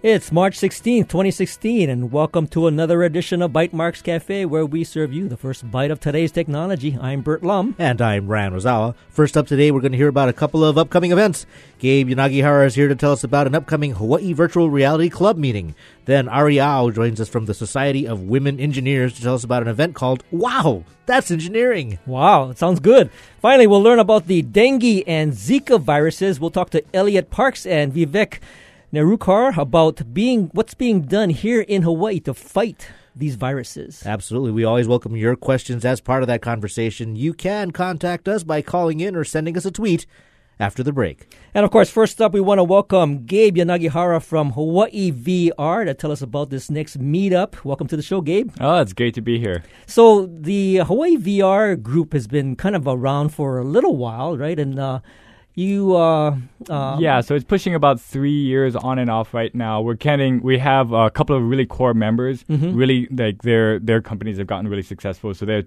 It's March 16th, 2016, and welcome to another edition of Bytemarks Cafe, where we serve you the first bite of today's technology. I'm Bert Lum. And I'm Ryan Ozawa. First up today, we're going to hear about a couple of upcoming events. Gabe Yanagihara is here to tell us about an upcoming Hawaii Virtual Reality Club meeting. Then Ari Ao joins us from the Society of Women Engineers to tell us about an event called Wow, That's Engineering. Wow, it sounds good. Finally, we'll learn about the dengue and Zika viruses. We'll talk to Elliot Parks and Vivek Nerurkar about being what's being done here in Hawaii to fight these viruses. Absolutely. We always welcome your questions as part of that conversation. You can contact us by calling in or sending us a tweet after the break. And of course, first up, we want to welcome Gabe Yanagihara from Hawaii VR to tell us about this next meetup. Welcome to the show, Gabe. Oh, it's great to be here. So, the Hawaii VR group has been kind of around for a little while, right? And uh, you uh, uh, yeah so it's pushing about three years on and off right now we're getting we have a couple of really core members mm-hmm. really like their their companies have gotten really successful so they're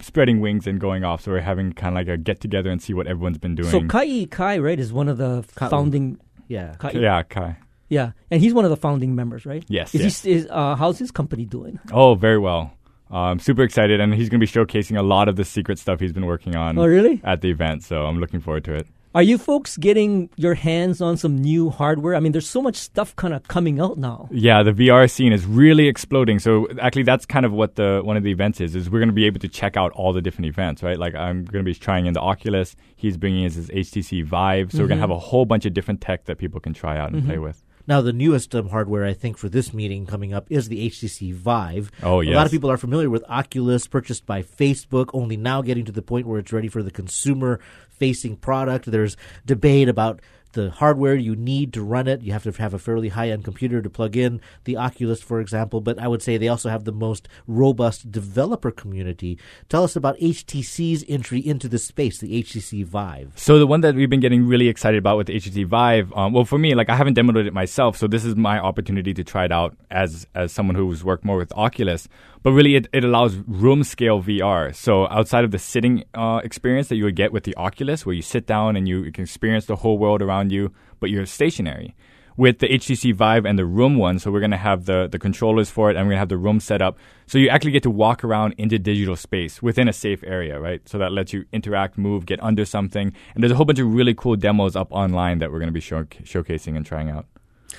spreading wings and going off so we're having kind of like a get together and see what everyone's been doing so kai kai right is one of the Kai. founding yeah kai. yeah kai yeah and he's one of the founding members right yes, is yes. He, is, uh, how's his company doing oh very well I'm super excited, and he's going to be showcasing a lot of the secret stuff he's been working on. Oh, really? At the event, so I'm looking forward to it. Are you folks getting your hands on some new hardware? I mean, there's so much stuff kind of coming out now. Yeah, the VR scene is really exploding. So actually, that's kind of what the one of the events is. Is we're going to be able to check out all the different events, right? Like I'm going to be trying in the Oculus. He's bringing his, his HTC Vive. So mm-hmm. we're going to have a whole bunch of different tech that people can try out and mm-hmm. play with. Now, the newest um, hardware, I think, for this meeting coming up is the HTC Vive. Oh, yes. A lot of people are familiar with Oculus, purchased by Facebook, only now getting to the point where it's ready for the consumer facing product. There's debate about the hardware you need to run it. You have to have a fairly high end computer to plug in the Oculus, for example. But I would say they also have the most robust developer community. Tell us about HTC's entry into the space, the HTC Vive. So the one that we've been getting really excited about with the HTC Vive, um, well, for me, like I haven't demoed it myself, so this is my opportunity to try it out as as someone who's worked more with Oculus. But really, it, it allows room scale VR. So outside of the sitting uh, experience that you would get with the Oculus, where you sit down and you, you can experience the whole world around you, but you're stationary with the HTC Vive and the room one. So we're to have the, the controllers for it and we're to have the room set up. So you actually get to walk around into digital space within a safe area, right? So that lets you interact, move, get under something. And there's a whole bunch of really cool demos up online that we're to be show- showcasing and trying out.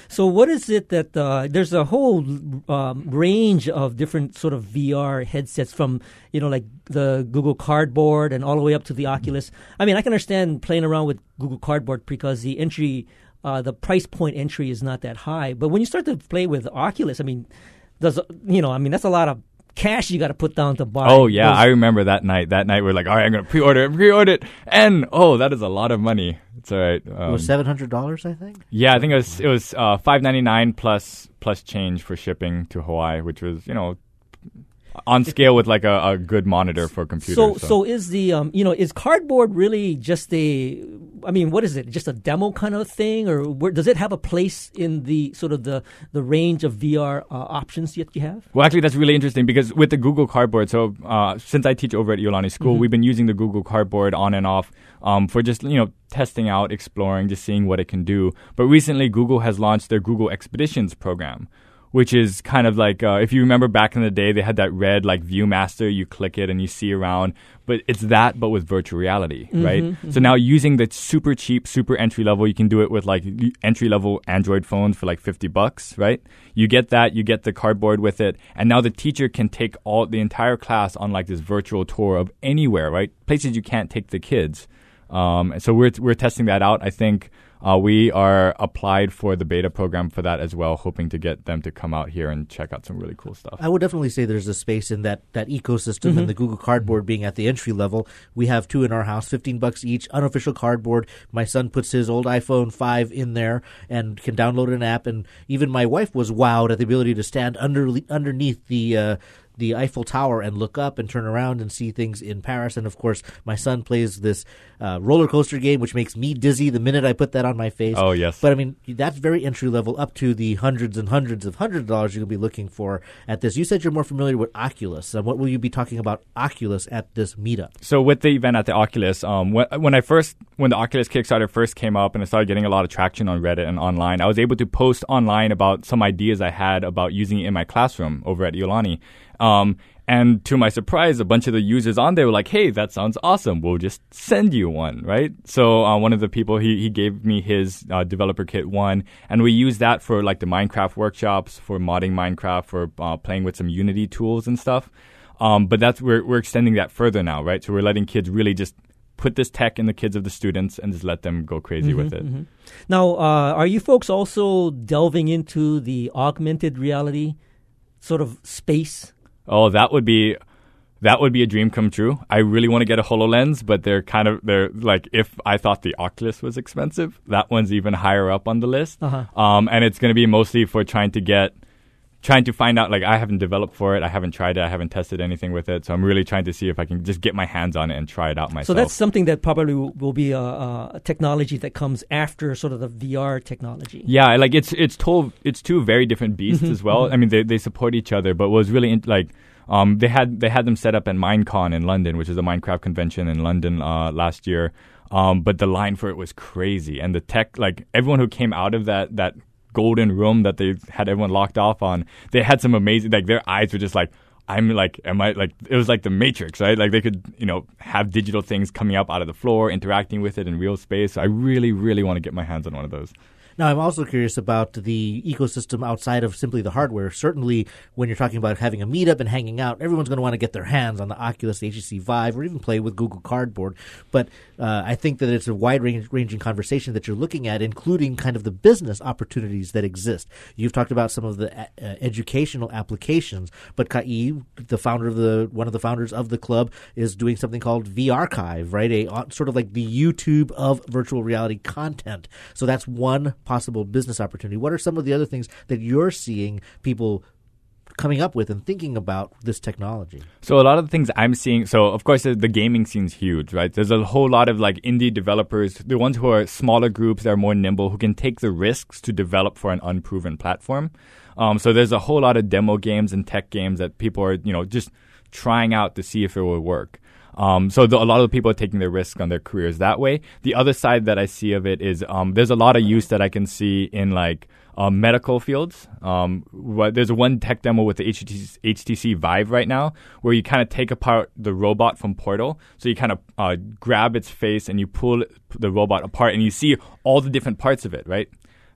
So, what is it that uh, there's a whole um, range of different sort of VR headsets from you know like the Google Cardboard and all the way up to the Oculus. I mean, I can understand playing around with Google Cardboard because the entry, uh, the price point entry is not that high. But when you start to play with Oculus, I mean, does you know, I mean, that's a lot of cash you got to put down to buy. Oh yeah, those. I remember that night. That night we're like, all right, I'm gonna pre-order it, pre-order it, and oh, that is a lot of money. It's all right. Um, it was um, seven hundred dollars, I think. Yeah, I think it was it was uh, five ninety nine plus plus change for shipping to Hawaii, which was you know on scale with like a, a good monitor for a computer. So, so, so is the um, you know is cardboard really just a? I mean, what is it? Just a demo kind of thing, or where, does it have a place in the sort of the the range of VR uh, options that you have? Well, actually, that's really interesting because with the Google Cardboard. So, uh, since I teach over at Iolani School, mm-hmm. we've been using the Google Cardboard on and off um, for just you know testing out, exploring, just seeing what it can do. But recently, Google has launched their Google Expeditions program which is kind of like uh, if you remember back in the day, they had that red like ViewMaster. You click it and you see around, but it's that but with virtual reality, mm-hmm, right? Mm-hmm. So now using the super cheap, super entry level, you can do it with like entry level Android phones for like fifty bucks, right? You get that, you get the cardboard with it, and now the teacher can take all the entire class on like this virtual tour of anywhere, right? Places you can't take the kids. Um, and so we're we're testing that out. I think uh, we are applied for the beta program for that as well, hoping to get them to come out here and check out some really cool stuff. I would definitely say there's a space in that that ecosystem mm-hmm. and the Google Cardboard being at the entry level. We have two in our house, fifteen bucks each, unofficial cardboard. My son puts his old iPhone five in there and can download an app, and even my wife was wowed at the ability to stand under underneath the uh, the Eiffel Tower and look up and turn around and see things in Paris. And of course, my son plays this uh, roller coaster game, which makes me dizzy the minute I put that on my face. Oh, yes. But I mean, that's very entry level up to the hundreds and hundreds of hundred dollars you'll be looking for at this. You said you're more familiar with Oculus. Uh, what will you be talking about Oculus at this meetup? So with the event at the Oculus, um, when, when I first when the Oculus Kickstarter first came up and I started getting a lot of traction on Reddit and online, I was able to post online about some ideas I had about using it in my classroom over at Iolani. Um, and to my surprise, a bunch of the users on there were like, "Hey, that sounds awesome. We'll just send you one, right?" So uh, one of the people he he gave me his uh, developer kit one, and we used that for like the Minecraft workshops, for modding Minecraft, for uh, playing with some Unity tools and stuff. Um, but that's we're we're extending that further now, right? So we're letting kids really just put this tech in the kids of the students and just let them go crazy Mm-hmm, with it. Now, uh, are you folks also delving into the augmented reality sort of space? Oh, that would be that would be a dream come true. I really want to get a HoloLens, but they're kind of they're like if I thought the Oculus was expensive, that one's even higher up on the list. Uh-huh. Um, and it's going to be mostly for trying to get trying to find out like I haven't developed for it, I haven't tried it, I haven't tested anything with it. So I'm really trying to see if I can just get my hands on it and try it out myself. So that's something that probably will, will be a, a technology that comes after sort of the VR technology. Yeah, like it's it's told it's two very different beasts as well. I mean, they they support each other, but was really in, like um they had they had them set up at Minecon in London, which is a Minecraft convention in London uh, last year. Um, but the line for it was crazy, and the tech like everyone who came out of that that golden room that they had everyone locked off on, they had some amazing like their eyes were just like. I'm like, am I like? It was like the Matrix, right? Like they could, you know, have digital things coming up out of the floor, interacting with it in real space. So I really, really want to get my hands on one of those. Now, I'm also curious about the ecosystem outside of simply the hardware. Certainly, when you're talking about having a meetup and hanging out, everyone's going to want to get their hands on the Oculus, the HTC Vive, or even play with Google Cardboard. But uh, I think that it's a wide ranging conversation that you're looking at, including kind of the business opportunities that exist. You've talked about some of the uh, educational applications, but Kai, the founder of the one of the founders of the club, is doing something called VRchive, right? A uh, sort of like the YouTube of virtual reality content. So that's one possible business opportunity. What are some of the other things that you're seeing people coming up with and thinking about this technology? So a lot of the things I'm seeing, so of course the, gaming scene's huge, right? There's a whole lot of like indie developers, the ones who are smaller groups that are more nimble, who can take the risks to develop for an unproven platform. Um, so there's a whole lot of demo games and tech games that people are, you know, just trying out to see if it will work. Um, so the, a lot of people are taking their risk on their careers that way. The other side that I see of it is um, there's a lot of use that I can see in like uh, medical fields. Um, what, there's a one tech demo with the HTC, HTC Vive right now where you kind of take apart the robot from Portal. So you kind of uh, grab its face and you pull the robot apart and you see all the different parts of it, right?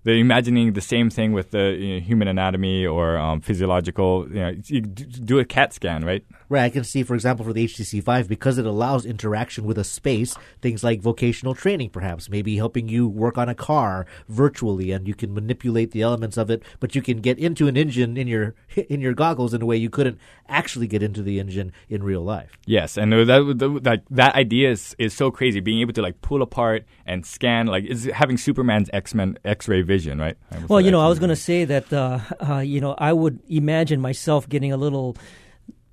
they're imagining the same thing with the you know, human anatomy or um, physiological. You know, you do a CAT scan, right? Right. I can see, for example, for the HTC Vive, because it allows interaction with a space, things like vocational training, perhaps, maybe helping you work on a car virtually, and you can manipulate the elements of it, but you can get into an engine in your in your goggles in a way you couldn't actually get into the engine in real life. Yes, and that that, that idea is, is so crazy. Being able to like pull apart and scan, like is having Superman's X Men X ray vision, right? Well, you know, I was going to say that uh, uh, you know I would imagine myself getting a little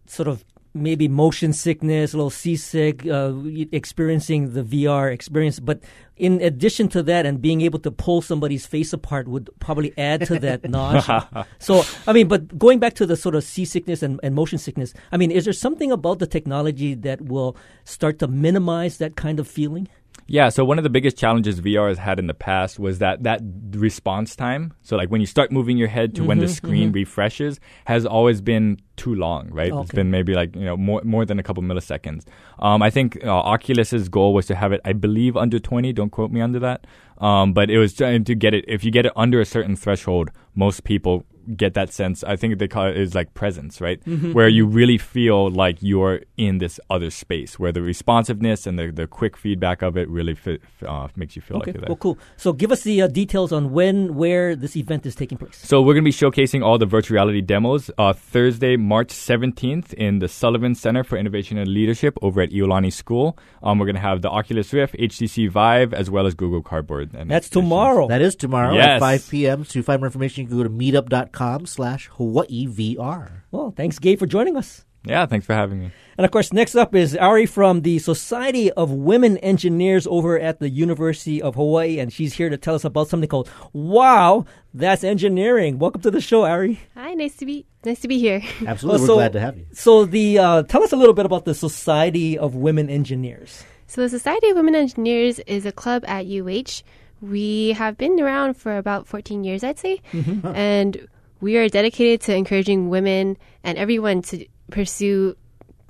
sort of maybe motion sickness, a little seasick, uh, experiencing the VR experience. But in addition to that, and being able to pull somebody's face apart would probably add to that nausea. so, I mean, but going back to the sort of seasickness and, and motion sickness, I mean, is there something about the technology that will start to minimize that kind of feeling? Yeah, so one of the biggest challenges VR has had in the past was that that response time. So like when you start moving your head to mm-hmm, when the screen mm-hmm. refreshes has always been too long, right? Okay. It's been maybe like you know more more than a couple milliseconds. Um, I think uh, Oculus's goal was to have it, I believe, under twenty. Don't quote me under that. Um, but it was trying to get it. If you get it under a certain threshold, most people get that sense. I think they call it is like presence, right? Mm-hmm. Where you really feel like you're in this other space, where the responsiveness and the, the quick feedback of it really fit, uh, makes you feel okay. like you're there. Well, cool. So give us the uh, details on when, where this event is taking place. So we're going to be showcasing all the virtual reality demos uh, Thursday, March 17th in the Sullivan Center for Innovation and Leadership over at Iolani School. Um, we're going to have the Oculus Rift, HTC Vive, as well as Google Cardboard. And That's tomorrow. That is tomorrow Yes. at 5 p.m. So, to find more information, you can go to meetup.com facebook.com slash Hawaii VR. Well, thanks, Gabe, for joining us. Yeah, thanks for having me. And of course, next up is Ari from the Society of Women Engineers over at the University of Hawaii, and she's here to tell us about something called Wow, That's Engineering. Welcome to the show, Ari. Hi, nice to be nice to be here. Absolutely, Well, we're glad to have you. So, the uh, tell us a little bit about the Society of Women Engineers. So the Society of Women Engineers is a club at UH. We have been around for about 14 years, I'd say, and we are dedicated to encouraging women and everyone to pursue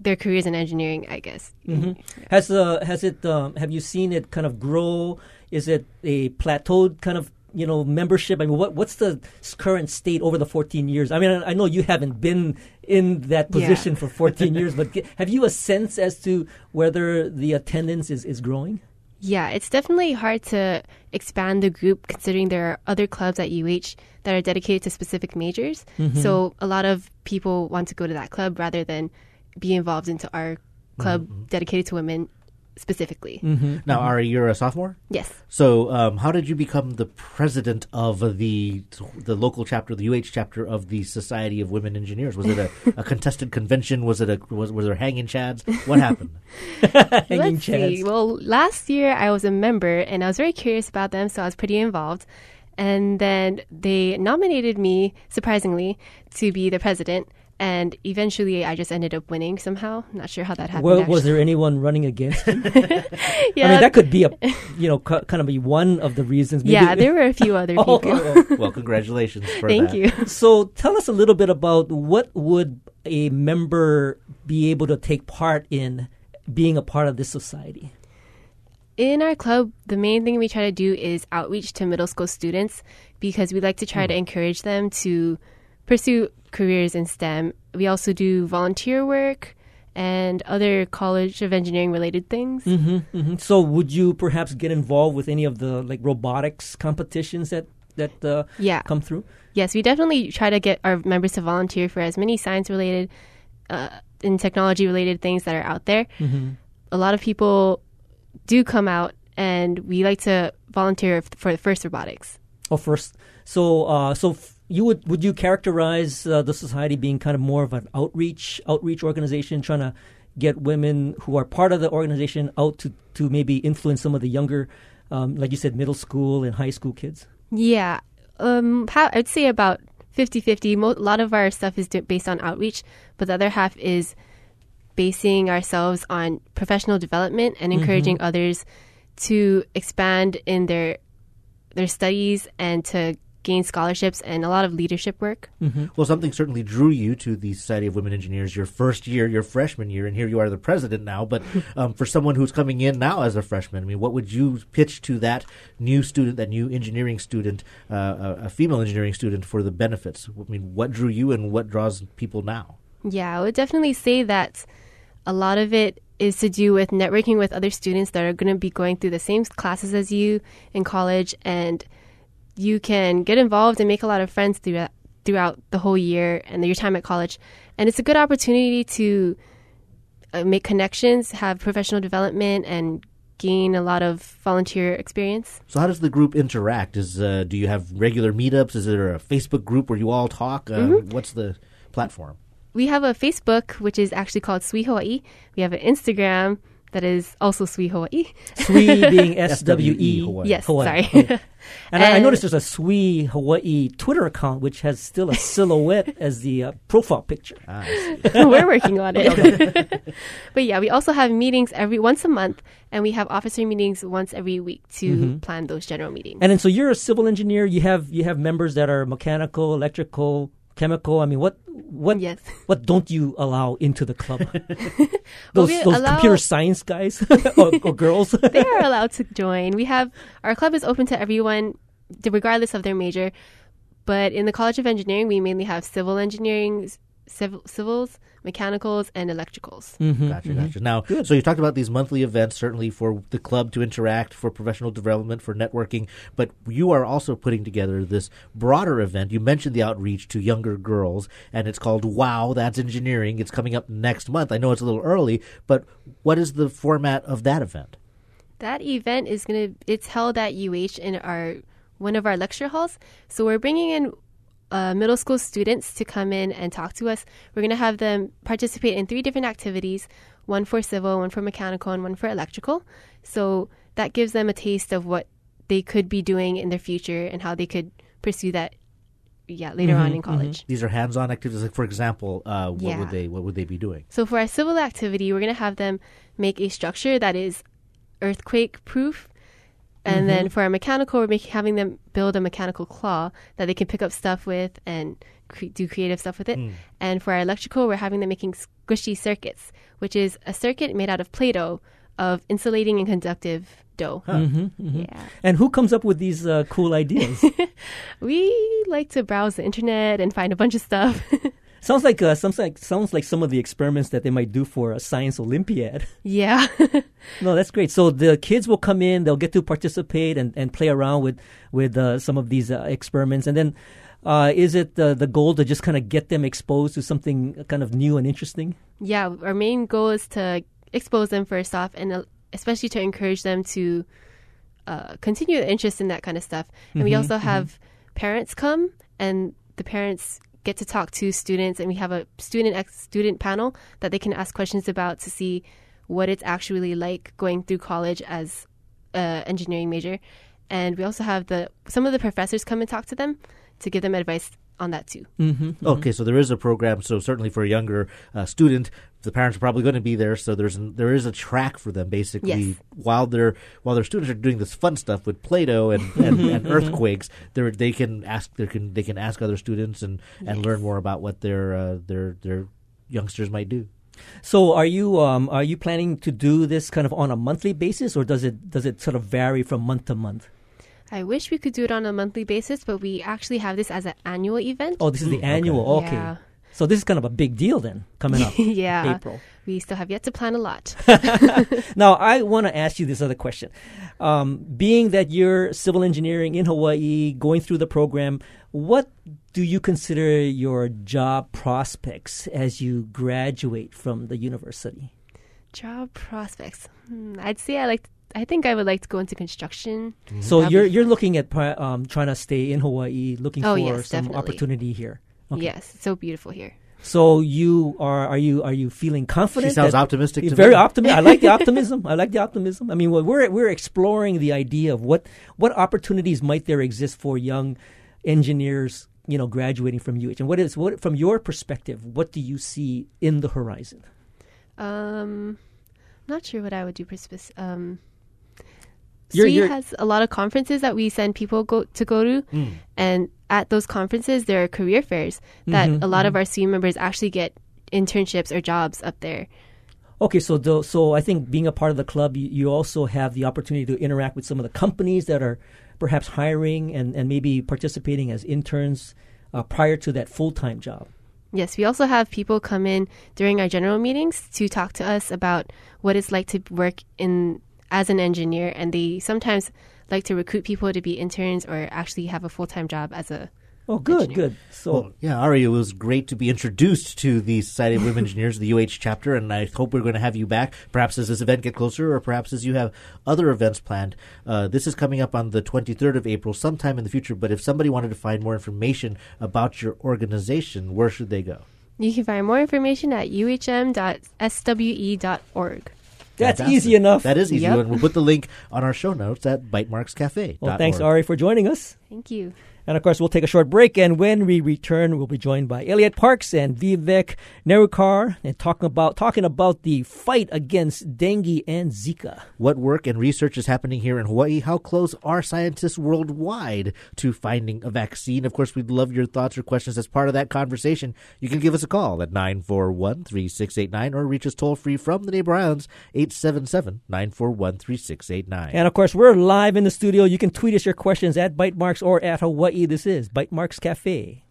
their careers in engineering. I guess. Has uh, has it? Um, have you seen it kind of grow? Is it a plateaued kind of you know membership? I mean, what what's the current state over the 14 years? I mean, I, I know you haven't been in that Yeah. position for 14 years, but have you a sense as to whether the attendance is is growing? Yeah, it's definitely hard to expand the group considering there are other clubs at UH that are dedicated to specific majors. So a lot of people want to go to that club rather than be involved into our club dedicated to women specifically. Now, Ari, you're a sophomore? Yes. So, um, how did you become the president of the the local chapter, the UH chapter of the Society of Women Engineers? Was it a, a contested convention? Was it a was was there hanging chads? What happened? Hanging Let's see. Well, last year I was a member and I was very curious about them, so I was pretty involved. And then they nominated me, surprisingly, to be the president. And eventually I just ended up winning somehow. Not sure how that happened. Well, actually. was there anyone running against you? yeah, I mean, that could be a you know cu- kind of be one of the reasons. Maybe- yeah, there were a few other Oh, people. okay. well, congratulations for Thank that. you. So tell us a little bit about what would a member be able to take part in being a part of this society. In our club, the main thing we try to do is outreach to middle school students because we like to try hmm. to encourage them to pursue careers in STEM. We also do volunteer work and other College of Engineering related things. hmm So would you perhaps get involved with any of the like robotics competitions that that uh, Yeah. come through? Yes, we definitely try to get our members to volunteer for as many science related uh, and technology related things that are out there. A lot of people do come out, and we like to volunteer f- for the first robotics. Oh, first, so uh, so f- you would would you characterize uh, the society being kind of more of an outreach outreach organization, trying to get women who are part of the organization out to to maybe influence some of the younger, um, like you said, middle school and high school kids. Yeah, um, how, I'd say about 50-50. Mo- a lot of our stuff is based on outreach, but the other half is basing ourselves on professional development and encouraging others to expand in their their studies and to gain scholarships and a lot of leadership work. Well, something certainly drew you to the Society of Women Engineers your first year, your freshman year, and here you are the president now. But um, for someone who's coming in now as a freshman, I mean, what would you pitch to that new student, that new engineering student, uh, a female engineering student, for the benefits? I mean, what drew you and what draws people now? Yeah, I would definitely say that a lot of it is to do with networking with other students that are going to be going through the same classes as you in college, and you can get involved and make a lot of friends throughout throughout the whole year and your time at college. And it's a good opportunity to uh, make connections, have professional development, and gain a lot of volunteer experience. So, how does the group interact? Is uh, do you have regular meetups? Is there a Facebook group where you all talk? Uh, What's the platform? we have a Facebook, which is actually called Sweet Hawaii. We have an Instagram that is also Sweet Hawaii. Sui being SWE E. Hawaii. Yes, Hawaii. sorry. And I, I noticed there's a Sui Hawaii Twitter account which has still a silhouette as the uh, profile picture. Ah, We're working on it. but yeah, we also have meetings every once a month, and we have officer meetings once every week to plan those general meetings. And then, so you're a civil engineer. You have you have members that are mechanical, electrical, chemical. I mean, what what Yes. what don't you allow into the club? Well, those we those allow- computer science guys or, or girls. they are allowed to join. We have our club is open to everyone, regardless of their major. But in the College of Engineering, we mainly have civil engineering, civil, civils, mechanicals, and electricals. Gotcha, gotcha. Now, so you talked about these monthly events, certainly for the club to interact, for professional development, for networking, but you are also putting together this broader event. You mentioned the outreach to younger girls, and it's called Wow, That's Engineering. It's coming up next month. I know it's a little early, but what is the format of that event? That event is gonna it's held at UH in our one of our lecture halls. So we're bringing in uh, middle school students to come in and talk to us. We're going to have them participate in three different activities one for civil, one for mechanical, and one for electrical. So that gives them a taste of what they could be doing in their future and how they could pursue that yeah later on in college. These are hands-on activities. Like, for example, uh, what Yeah. would they what would they be doing? So for our civil activity, we're going to have them make a structure that is earthquake proof. And then for our mechanical, we're making, having them build a mechanical claw that they can pick up stuff with and cre- do creative stuff with it. And for our electrical, we're having them making squishy circuits, which is a circuit made out of Play-Doh of insulating and conductive dough. mm-hmm mm-hmm And who comes up with these uh, cool ideas? We like to browse the internet and find a bunch of stuff. sounds like uh, sounds like sounds like some of the experiments that they might do for a science Olympiad. yeah. no, that's great. So the kids will come in, they'll get to participate and, and play around with with uh, some of these uh, experiments, and then. Uh, is it the the goal to just kind of get them exposed to something kind of new and interesting? yeah, our main goal is to expose them first off, and uh, especially to encourage them to uh, continue the interest in that kind of stuff. And we also have parents come, and the parents get to talk to students, and we have a student ex student panel that they can ask questions about to see what it's actually like going through college as an engineering major. And we also have the some of the professors come and talk to them to give them advice on that too. Mm-hmm. Okay, so there is a program. So certainly for a younger uh, student, the parents are probably going to be there. So there's an, there is a track for them basically Yes. while they're while their students are doing this fun stuff with Play-Doh and, and, and earthquakes. They they can ask they can they can ask other students and, and learn more about what their uh, their their youngsters might do. So are you um, are you planning to do this kind of on a monthly basis, or does it does it sort of vary from month to month? I wish we could do it on a monthly basis, but we actually have this as an annual event. Oh, this is the annual. Okay. Yeah. So this is kind of a big deal then coming up yeah. April. We still have yet to plan a lot. Now I want to ask you this other question. Um, being that you're civil engineering in Hawaii, going through the program, what do you consider your job prospects as you graduate from the university? Job prospects. Hmm, I'd say I like. I think I would like to go into construction. So That'd you're you're looking at um, trying to stay in Hawaii, looking Oh, for yes, some definitely. opportunity here. Okay. Yes, it's so beautiful here. So you are are you are you feeling confident? She sounds that- optimistic. To very me. optimistic. I like the optimism. I like the optimism. I mean, well, we're we're exploring the idea of what what opportunities might there exist for young engineers, you know, graduating from UH, and what is what from your perspective, what do you see in the horizon? Um, not sure what I would do. For spec- um, You're- SWE you're- has a lot of conferences that we send people go to go to, Mm. and at those conferences there are career fairs that Mm-hmm, a lot of our SWE members actually get internships or jobs up there. Okay, so the, so I think being a part of the club, you, you also have the opportunity to interact with some of the companies that are perhaps hiring and, and maybe participating as interns uh, prior to that full time job. Yes, we also have people come in during our general meetings to talk to us about what it's like to work in as an engineer, and they sometimes like to recruit people to be interns or actually have a full time job as a. Oh, good, Engineer. good. So Well, yeah, Ari, it was great to be introduced to the Society of Women Engineers, the UH chapter, and I hope we're going to have you back, perhaps as this event get closer, or perhaps as you have other events planned. Uh, this is coming up on the 23rd of April, sometime in the future. But if somebody wanted to find more information about your organization, where should they go? You can find more information at uhm.swe.org. that's Fantastic. easy enough. That is easy, Yep. and we'll put the link on our show notes at Bytemarks Cafe. well, thanks, Ari, for joining us. Thank you. And of course, we'll take a short break. And when we return, we'll be joined by Elliot Parks and Vivek Nerurkar and talking about talking about the fight against dengue and Zika. What work and research is happening here in Hawaii? How close are scientists worldwide to finding a vaccine? Of course, we'd love your thoughts or questions as part of that conversation. You can give us a call at 941 3689 or reach us toll free from the neighbor islands 877 941 3689. And of course, we're live in the studio. You can tweet us your questions at Bite Marks or at Hawaii. This is Bytemarks Cafe.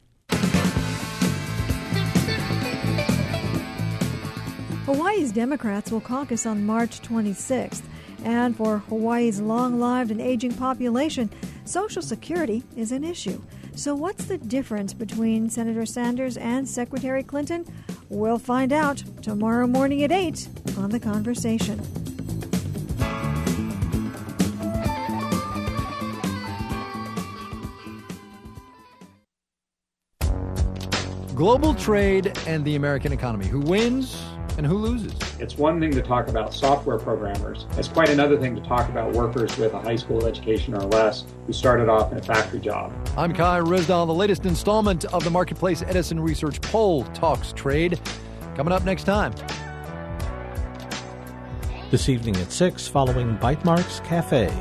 Hawaii's Democrats will caucus on March 26th. And for Hawaii's long lived and aging population, Social Security is an issue. So, what's the difference between Senator Sanders and Secretary Clinton? We'll find out tomorrow morning at 8 on The Conversation. Global trade and the American economy. Who wins and who loses? It's one thing to talk about software programmers. It's quite another thing to talk about workers with a high school education or less who started off in a factory job. I'm Kai Ryssdal. The latest installment of the Marketplace Edison Research Poll talks trade. Coming up next time. This evening at 6, following Bytemarks Cafe.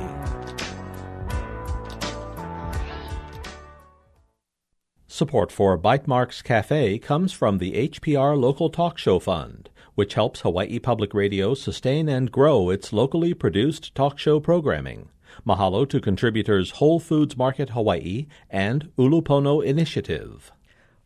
Support for Bytemarks Cafe comes from the HPR Local Talk Show Fund, which helps Hawaii Public Radio sustain and grow its locally produced talk show programming. Mahalo to contributors Whole Foods Market Hawaii and Ulupono Initiative.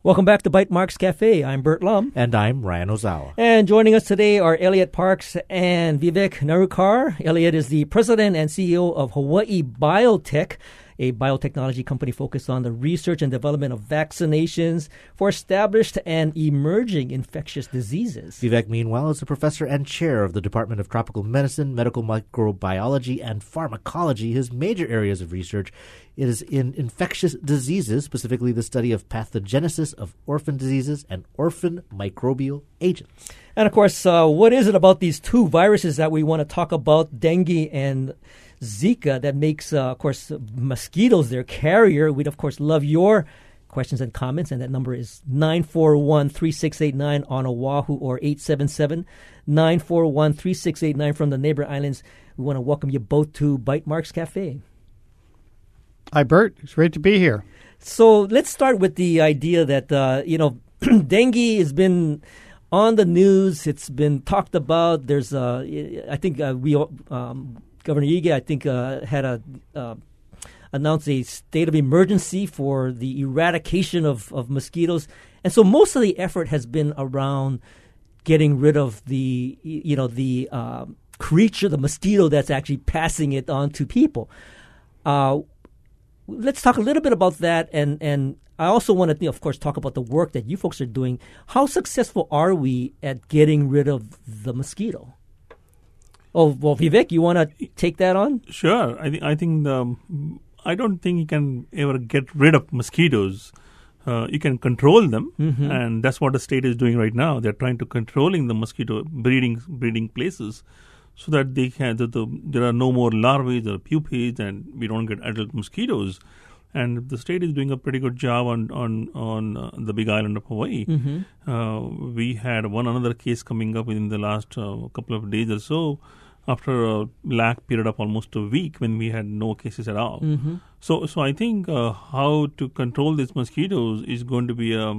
Welcome back to Bytemarks Cafe. I'm Bert Lum. And I'm Ryan Ozawa. And joining us today are Elliot Parks and Vivek Nerurkar. Elliot is the president and CEO of Hawaii Biotech a biotechnology company focused on the research and development of vaccinations for established and emerging infectious diseases. Vivek, meanwhile, is a professor and chair of the Department of Tropical Medicine, Medical Microbiology, and Pharmacology. His major areas of research is in infectious diseases, specifically the study of pathogenesis of orphan diseases and orphan microbial agents. And of course, uh, what is it about these two viruses that we want to talk about, dengue and Zika that makes, uh, of course, mosquitoes their carrier. We'd, of course, love your questions and comments, and that number is 941 3689 on Oahu or 877 941 3689 from the neighbor islands. We want to welcome you both to Bytemarks Cafe. Hi, Bert. It's great to be here. So let's start with the idea that, uh, you know, dengue has been on the news. It's been talked about. There's, uh, I think uh, we um, Governor Ige, I think, uh, had a uh, announced a state of emergency for the eradication of, of mosquitoes, and so most of the effort has been around getting rid of the you know the uh, creature, the mosquito that's actually passing it on to people. Uh, let's talk a little bit about that, and and I also want to, of course, talk about the work that you folks are doing. How successful are we at getting rid of the mosquito? Oh well, Vivek, you want to take that on? Sure. I think I think I don't think you can ever get rid of mosquitoes. Uh, you can control them, mm-hmm. and that's what the state is doing right now. They're trying to controlling the mosquito breeding breeding places, so that they can the, the, there are no more larvae or pupae, and we don't get adult mosquitoes. And the state is doing a pretty good job on on on uh, the Big Island of Hawaii. Mm-hmm. Uh, we had one another case coming up within the last uh, couple of days or so after a lack period of almost a week when we had no cases at all. Mm-hmm. So, so I think uh, how to control these mosquitoes is going to be a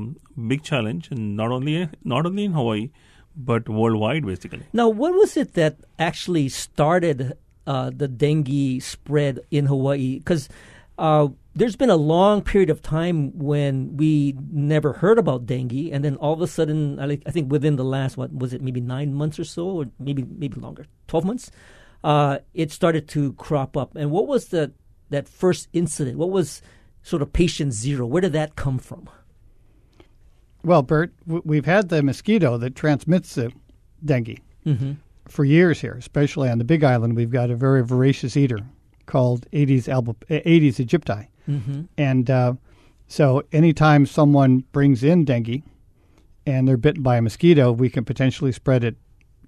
big challenge, and not only not only in Hawaii, but worldwide, basically. Now, what was it that actually started uh, the dengue spread in Hawaii? Because uh, there's been a long period of time when we never heard about dengue, and then all of a sudden, I, I think within the last what was it, maybe nine months or so, or maybe maybe longer, twelve months, uh, it started to crop up. And what was the that first incident? What was sort of patient zero? Where did that come from? Well, Bert, we've had the mosquito that transmits the dengue mm-hmm. for years here, especially on the Big Island. We've got a very voracious eater called Aedes, alba, Aedes aegypti. Mm-hmm. And uh, so anytime someone brings in dengue and they're bitten by a mosquito, we can potentially spread it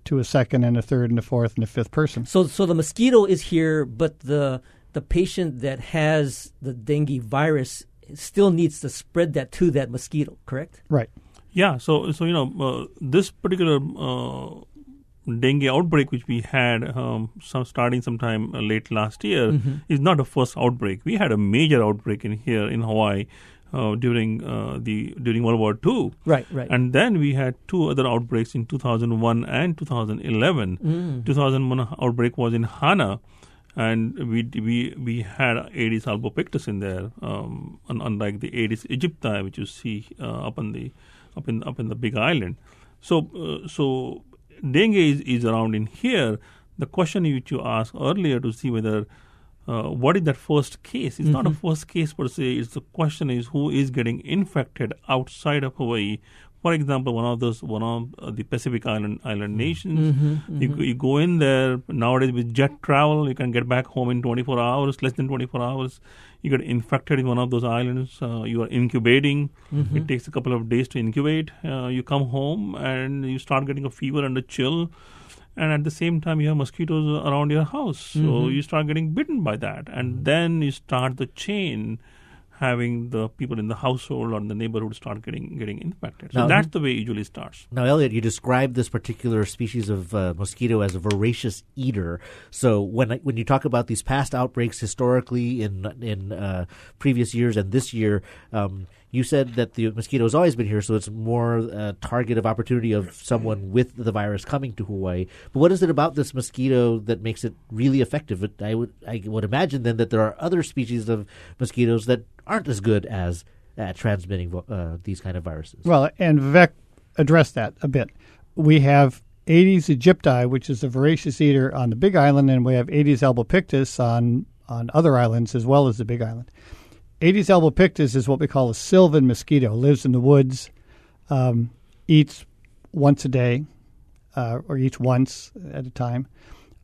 to a second and a third and a fourth and a fifth person. So, so the mosquito is here, but the the patient that has the dengue virus still needs to spread that to that mosquito, correct? Right. Yeah. So, so you know, uh, this particular uh, dengue outbreak which we had um, some starting sometime uh, late last year mm-hmm. is not the first outbreak. We had a major outbreak in here in Hawaii uh, during uh, the during World War II. Right, right. And then we had two other outbreaks in 2001 and 2011. Mm. 2001 outbreak was in Hana, and we we we had Aedes albopictus in there, um, unlike the Aedes aegypti which you see uh, up in the up in up in the Big Island. So uh, so dengue is, is around in here, the question which you asked earlier to see whether uh, what is that first case? It's mm-hmm. not a mm-hmm. first case per se. It's the question is who is getting infected outside of Hawaii For example, one of those, one of uh, the Pacific Island island nations, Mm-hmm, you, you go in there nowadays with jet travel, you can get back home in 24 hours, less than 24 hours. You get infected in one of those islands. Uh, you are incubating. Mm-hmm. It takes a couple of days to incubate. Uh, you come home and you start getting a fever and a chill and at the same time you have mosquitoes around your house so Mm-hmm. you start getting bitten by that and then you start the chain having the people in the household or in the neighborhood start getting getting infected so Now- that's the way it usually starts Now, Elliot, you described this particular species of uh, mosquito as a voracious eater. So, when when you talk about these past outbreaks historically in in uh, previous years and this year, um, you said that the mosquito has always been here, so it's more a target of opportunity of someone with the virus coming to Hawaii. But what is it about this mosquito that makes it really effective? I would I would imagine then that there are other species of mosquitoes that aren't as good as at transmitting uh, these kind of viruses. Well, and Vivek addressed that a bit. We have Aedes aegypti, which is a voracious eater on the Big Island, and we have Aedes albopictus on on other islands as well as the Big Island. Aedes albopictus is what we call a sylvan mosquito. Lives in the woods, um, eats once a day, uh, or eats once at a time.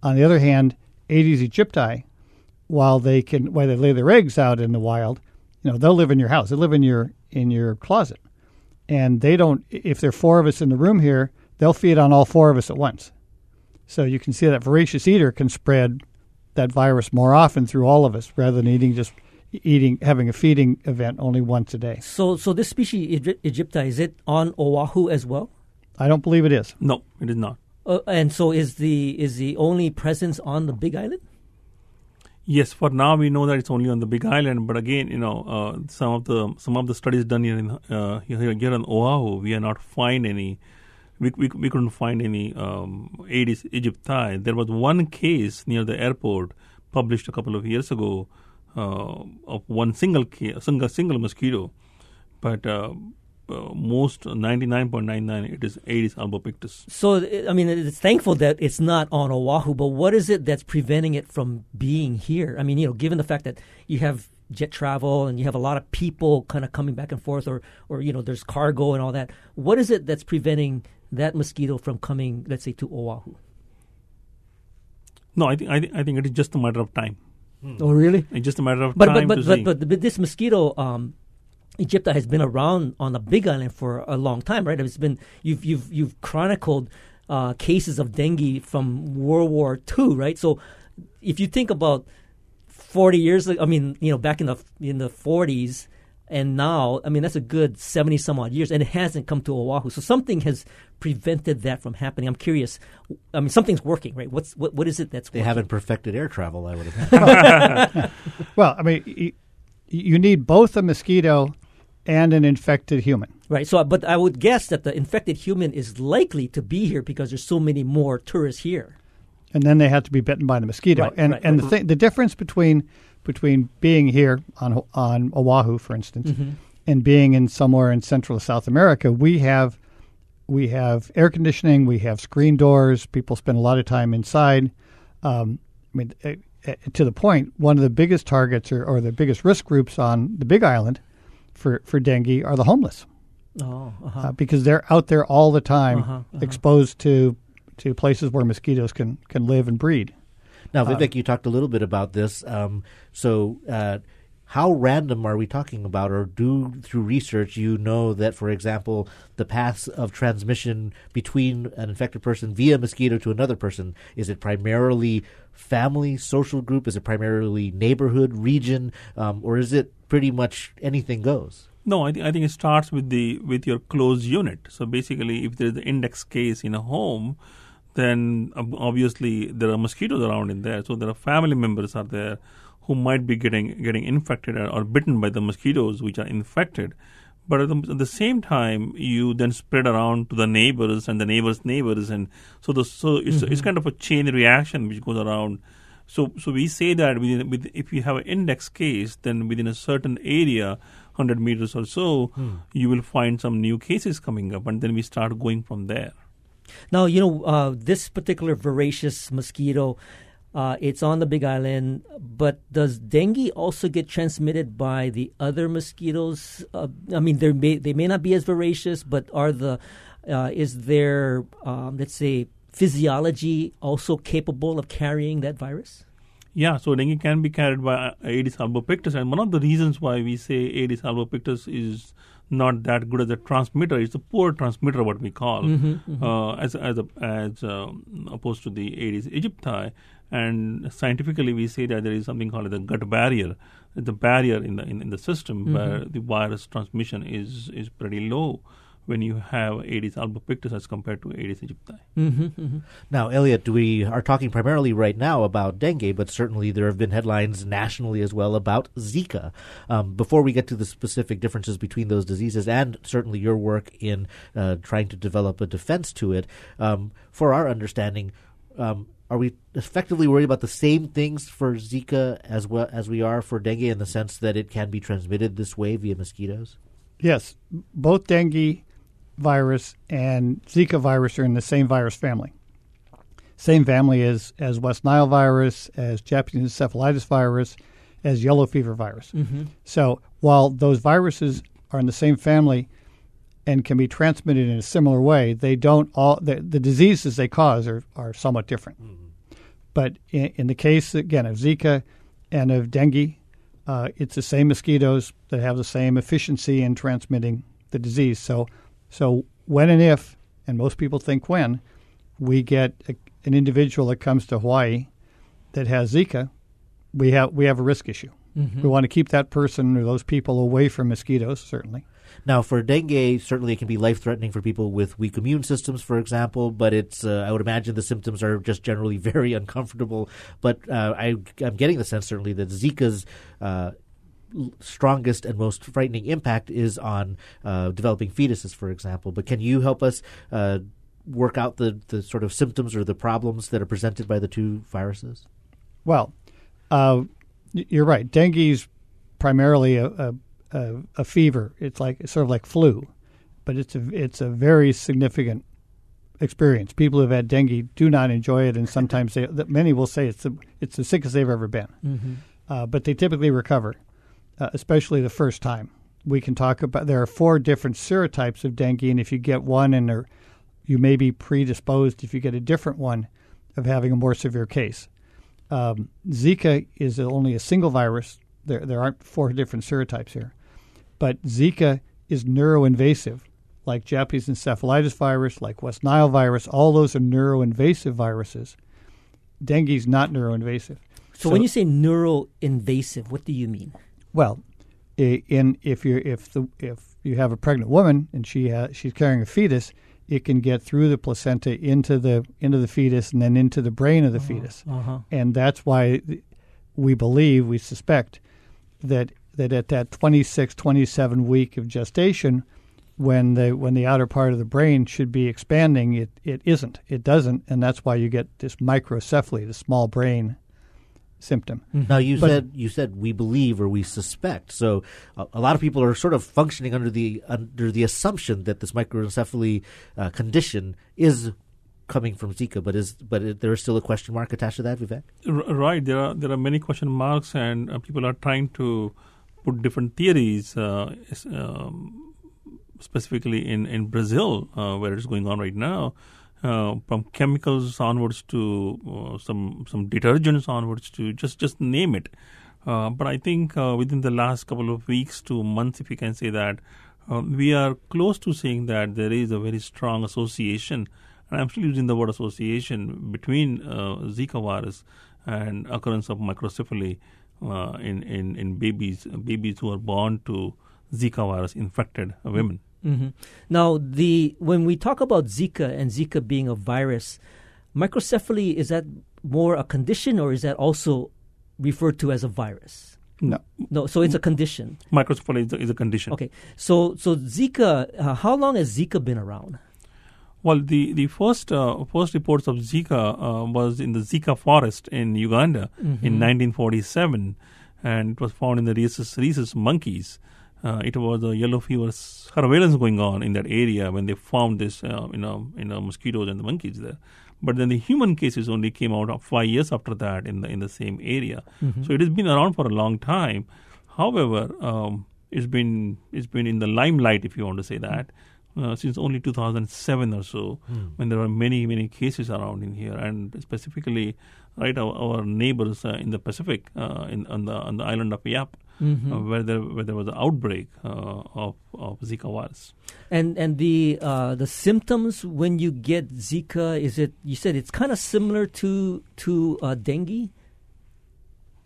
On the other hand, Aedes aegypti, while they can while they lay their eggs out in the wild, you know they'll live in your house. They live in your in your closet and they don't if there are four of us in the room here they'll feed on all four of us at once so you can see that voracious eater can spread that virus more often through all of us rather than eating just eating having a feeding event only once a day So, so this species Egy- aegypti is it on Oahu as well? i don't believe it is no it is not Uh, and so is the is the only presence on the Big Island? Yes, for now we know that it's only on the Big Island. But again, you know, uh, some of the some of the studies done here in uh, here, here on Oahu, we are not find any. We, we, we couldn't find any um, Aedes aegypti. There was one case near the airport published a couple of years ago uh, of one single single single mosquito, but uh, uh, most ninety nine point nine nine it is Aedes albopictus. So, I mean, it's thankful that it's not on Oahu, but what is it that's preventing it from being here? I mean, you know, given the fact that you have jet travel and you have a lot of people kind of coming back and forth, or, or you know, there's cargo and all that. What is it that's preventing that mosquito from coming, let's say, to Oahu? No, I think I, thi- I think it is just a matter of time. Oh, really? It's just a matter of But time but to but, but but this mosquito, um, Egypta has been around on the Big Island for a long time, right? It's been you've you've you've chronicled uh, cases of dengue from World War II, right? So if you think about forty years, I mean, you know, back in the in the forties. And now, I mean, that's a good 70 some odd years, and it hasn't come to Oahu. So something has prevented that from happening. I'm curious. I mean, something's working, right? What's what? What is it that's They working? haven't perfected air travel, I would have. well i mean y- you need both a mosquito and an infected human Right. So, but I would guess that the infected human is likely to be here because there's so many more tourists here. and then they have to be bitten by the mosquito. Right, and right, and right. the th- the difference between between being here on on Oahu, for instance, Mm-hmm. and being in somewhere in Central or South America, we have we have air conditioning, we have screen doors. People spend a lot of time inside. Um, I mean, uh, uh, to the point, one of the biggest targets or, or the biggest risk groups on the Big Island for for dengue are the homeless Oh, uh-huh. uh, because they're out there all the time, Uh-huh, uh-huh. exposed to to places where mosquitoes can can live and breed. Now, Vivek, you talked a little bit about this. Um, so, uh, how random are we talking about, or do through research you know that, for example, the paths of transmission between an infected person via mosquito to another person is it primarily family, social group? Is it primarily neighborhood, region, um, or is it pretty much anything goes? No, I, th- I think it starts with the with your closed unit. So basically, if there is an index case in a home, then obviously there are mosquitoes around in there. So there are family members are there who might be getting getting infected or, or bitten by the mosquitoes which are infected. But at the, at the same time, you then spread around to the neighbors and the neighbors' neighbors, and so the so it's it's mm-hmm. kind of a chain reaction which goes around. So so we say that within, with, if you have an index case, then within a certain area, hundred meters or so, hmm. you will find some new cases coming up, and then we start going from there. Now, you know, uh, this particular voracious mosquito, Uh, it's on the Big Island, but does dengue also get transmitted by the other mosquitoes? Uh, I mean, they may they may not be as voracious, but are the uh, is their um, let's say physiology also capable of carrying that virus? Yeah, so dengue can be carried by Aedes albopictus, and one of the reasons why we say Aedes albopictus is not that good as a transmitter. It's a poor transmitter, what we call, mm-hmm, mm-hmm. Uh, as as a, as um, opposed to the Aedes aegypti. And scientifically, we say that there is something called the gut barrier, the barrier in the in, in the system Mm-hmm. where the virus transmission is is pretty low when you have Aedes albopictus as compared to Aedes aegypti. Mm-hmm, Now, Elliot, we are talking primarily right now about dengue, but certainly there have been headlines nationally as well about Zika. Um, before we get to the specific differences between those diseases and certainly your work in uh, trying to develop a defense to it, um, for our understanding, um, are we effectively worried about the same things for Zika as well as we are for dengue in the sense that it can be transmitted this way via mosquitoes? Yes, both dengue virus and Zika virus are in the same virus family. Same family as, as West Nile virus, as Japanese encephalitis virus, as yellow fever virus. So while those viruses are in the same family and can be transmitted in a similar way, they don't all the, the diseases they cause are, are somewhat different. But in, in the case again of Zika and of dengue, uh, it's the same mosquitoes that have the same efficiency in transmitting the disease. So, so when and if, and most people think when, we get a, an individual that comes to Hawaii that has Zika, we have we have a risk issue. We want to keep that person or those people away from mosquitoes, certainly. Now, for dengue, certainly it can be life threatening for people with weak immune systems, for example. But it's, uh, I would imagine the symptoms are just generally very uncomfortable. But uh, I, I'm getting the sense, certainly, that Zika's uh, strongest and most frightening impact is on uh, developing fetuses, for example. But can you help us uh, work out the, the sort of symptoms or the problems that are presented by the two viruses? Well, uh, you're right. Dengue is primarily a, a, a, fever. It's like it's sort of like flu, but it's a it's a very significant experience. People who've had dengue do not enjoy it, and sometimes they, many will say it's the it's the sickest they've ever been. Uh, but they typically recover, uh, especially the first time. We can talk about there are four different serotypes of dengue, and if you get one, and you may be predisposed if you get a different one of having a more severe case. Um, Zika is only a single virus. There, there aren't four different serotypes here. But Zika is neuroinvasive, like Japanese encephalitis virus, like West Nile virus. All those are neuroinvasive viruses. Dengue is not neuroinvasive. So, when you say neuroinvasive, what do you mean? Well, in if you if the if you have a pregnant woman and she ha- she's carrying a fetus, it can get through the placenta into the into the fetus and then into the brain of the fetus, Uh-huh. and that's why we believe we suspect that that at that 26 27 week of gestation when the when the outer part of the brain should be expanding it it isn't it doesn't and that's why you get this microcephaly the small brain symptom Now you But- said you said we believe or we suspect. So a, a lot of people are sort of functioning under the under the assumption that this microencephaly uh, condition is coming from Zika, but is but it, there is still a question mark attached to that, Vivek. R- right. There are there are many question marks, and uh, people are trying to put different theories, uh, um, specifically in in Brazil, uh, where it's going on right now, uh, from chemicals onwards to uh, some some detergents onwards to just just name it. Uh, but I think uh, within the last couple of weeks to months, if you can say that, uh, we are close to saying that there is a very strong association, and I'm still using the word association between uh, Zika virus and occurrence of microcephaly in, in in babies babies who are born to Zika virus infected women. Hmm Now, the when we talk about Zika and Zika being a virus, microcephaly is that more a condition or is that also referred to as a virus? no No, so it's a condition. Microcephaly is a, is a condition. Okay, so so Zika, uh, how long has Zika been around? Well, the the first uh, first reports of Zika uh, was in the Zika forest in Uganda in 1947, and it was found in the rhesus, rhesus monkeys. Uh, it was a yellow fever surveillance going on in that area when they found this, uh, you know, you know, mosquitoes and the monkeys there. But then the human cases only came out five years after that in the in the same area. Mm-hmm. So it has been around for a long time. However, um, it's been it's been in the limelight, if you want to say that, uh, since only 2007 or so, when there were many many cases around in here, and specifically, right, our, our neighbors uh, in the Pacific, uh, in on the on the island of Yap, Mm-hmm. uh, where there where there was an outbreak uh, of of Zika virus. And and the uh, the symptoms when you get Zika is it? You said it's kind of similar to to uh, dengue.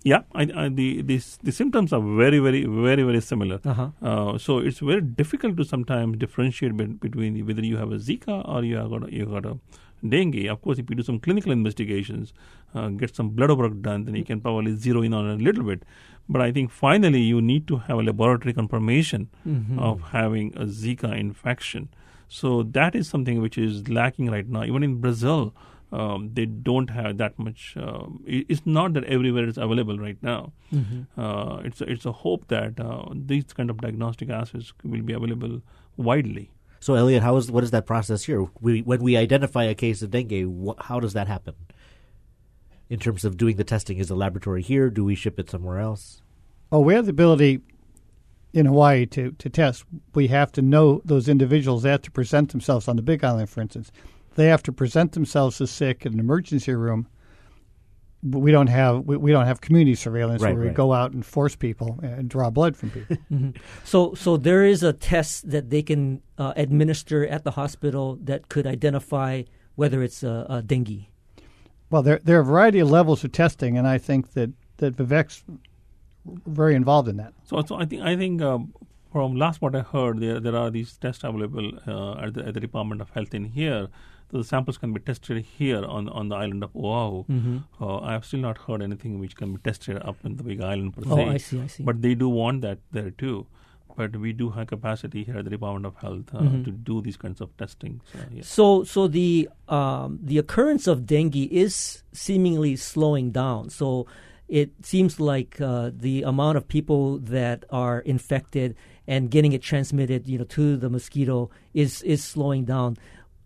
Yeah, I, I, the, the the symptoms are very, very, very, very similar. Uh-huh. Uh, so it's very difficult to sometimes differentiate be- between whether you have a Zika or you have got a, you got a dengue. Of course, if you do some clinical investigations, uh, get some blood work done, then you can probably zero in on it a little bit. But I think finally you need to have a laboratory confirmation Mm-hmm. of having a Zika infection. So that is something which is lacking right now. Even in Brazil, um, they don't have that much. It- it's not that everywhere it's available right now. Mm-hmm. Uh, it's a, it's a hope that uh, these kind of diagnostic assays will be available widely. So, Elliot, how is what is that process here? We, when we identify a case of dengue, wh- how does that happen? In terms of doing the testing, is the laboratory here? Do we ship it somewhere else? Oh, we have the ability in Hawaii to, to test. We have to know those individuals. They have to present themselves on the Big Island, for instance. They have to present themselves as sick in an emergency room. But we don't have we, we don't have community surveillance Right, where we right. go out and force people and draw blood from people. So so there is a test that they can uh, administer at the hospital that could identify whether it's a, uh, dengue. Well, there there are a variety of levels of testing, and I think that that Vivek's very involved in that. So, so I think I think um, from last what I heard, there there are these tests available uh, at, the, at the Department of Health in here. So the samples can be tested here on on the island of Oahu. Mm-hmm. Uh, I have still not heard anything which can be tested up in the Big Island per se. Oh. I see, I see. But they do want that there too. But we do have capacity here at the Department of Health uh, Mhm. to do these kinds of testing. So, yes. So, so the um, the occurrence of dengue is seemingly slowing down. So, it seems like uh, the amount of people that are infected and getting it transmitted, you know, to the mosquito is is slowing down.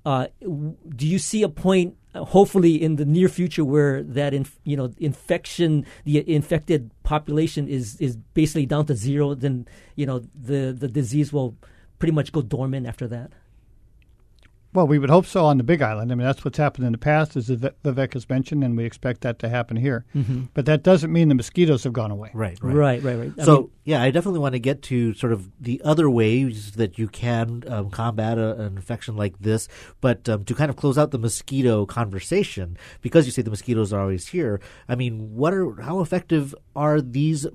Uh, w- do you see a point, hopefully in the near future, where that inf- you know infection, the infected population is is basically down to zero? Then you know the the disease will pretty much go dormant after that. Well, we would hope so on the Big Island. I mean, that's what's happened in the past, as Vivek has mentioned, and we expect that to happen here. Mm-hmm. But that doesn't mean the mosquitoes have gone away. Right, Right, right, right. I so mean- yeah, I definitely want to get to sort of the other ways that you can um, combat a, an infection like this. But um, to kind of close out the mosquito conversation, because you say the mosquitoes are always here. I mean, what are how effective are these?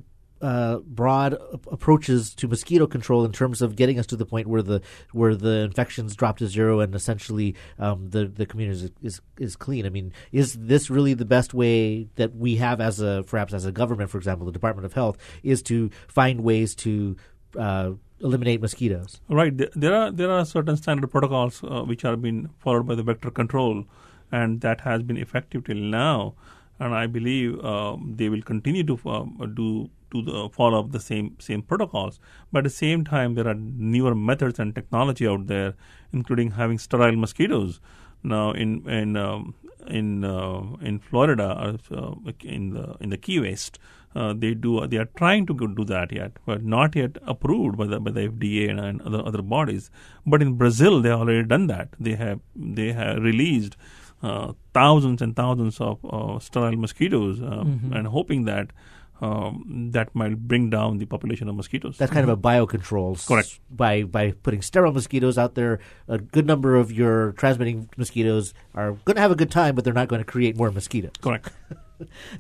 Uh, broad approaches to mosquito control in terms of getting us to the point where the where the infections drop to zero and essentially um, the the community is, is is clean. I mean, is this really the best way that we have as a perhaps as a government, for example, the Department of Health, is to find ways to uh, eliminate mosquitoes? Right. There- are there are certain standard protocols uh, which are being followed by the vector control, and that has been effective till now. And I believe um, they will continue to um, do to the follow up the same same protocols. But at the same time, there are newer methods and technology out there, including having sterile mosquitoes. Now in in um, in uh, in Florida, uh, in the in the Key West, uh, they do they are trying to do that yet, but not yet approved by the by the FDA and, and other other bodies. But in Brazil, they have already done that. They have they have released uh, thousands and thousands of uh, sterile mosquitoes, um, Mhm. and hoping that. Um, that might bring down the population of mosquitoes. That's kind of a biocontrol. Correct. By by putting sterile mosquitoes out there, a good number of your transmitting mosquitoes are going to have a good time, but they're not going to create more mosquitoes. Correct.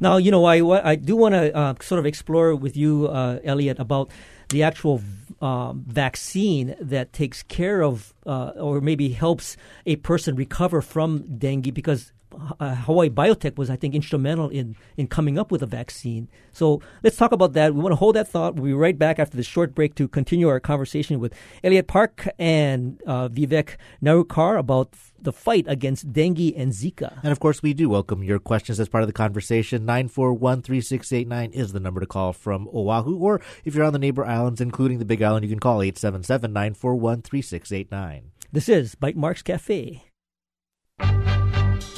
Now, you know, I, I do want to uh, sort of explore with you, uh, Elliot, about the actual um, vaccine that takes care of uh, or maybe helps a person recover from dengue because uh, Hawaii Biotech was, I think, instrumental in, in coming up with a vaccine. So let's talk about that. We want to hold that thought. We'll be right back after this short break to continue our conversation with Elliot Park and uh, Vivek Nerurkar about the fight against dengue and Zika. And of course, we do welcome your questions as part of the conversation. 941 3689 is the number to call from Oahu. Or if you're on the neighbor islands, including the Big Island, you can call 877 941 3689. This is Bytemarks Cafe.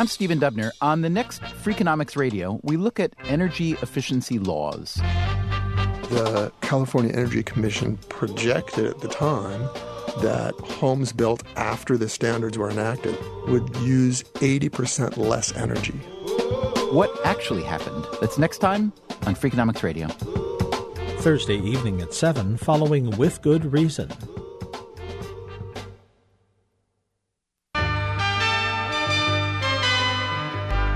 I'm Stephen Dubner. On the next Freakonomics Radio, we look at energy efficiency laws. The California Energy Commission projected at the time that homes built after the standards were enacted would use 80% less energy. What actually happened? That's next time on Freakonomics Radio. Thursday evening at 7, following With Good Reason.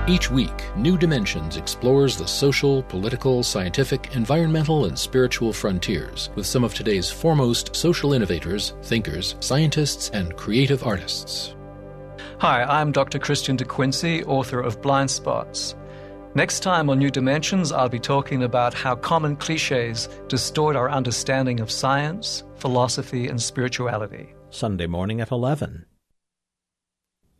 Each week, New Dimensions explores the social, political, scientific, environmental, and spiritual frontiers with some of today's foremost social innovators, thinkers, scientists, and creative artists. Hi, I'm Dr. Christian De Quincey, author of Blind Spots. Next time on New Dimensions, I'll be talking about how common cliches distort our understanding of science, philosophy, and spirituality. Sunday morning at 11.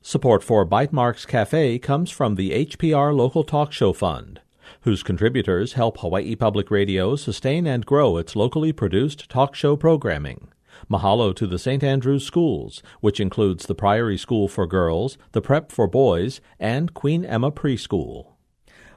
Support for Bytemarks Cafe comes from the HPR Local Talk Show Fund, whose contributors help Hawaii Public Radio sustain and grow its locally produced talk show programming. Mahalo to the St. Andrews Schools, which includes the Priory School for Girls, the Prep for Boys, and Queen Emma Preschool.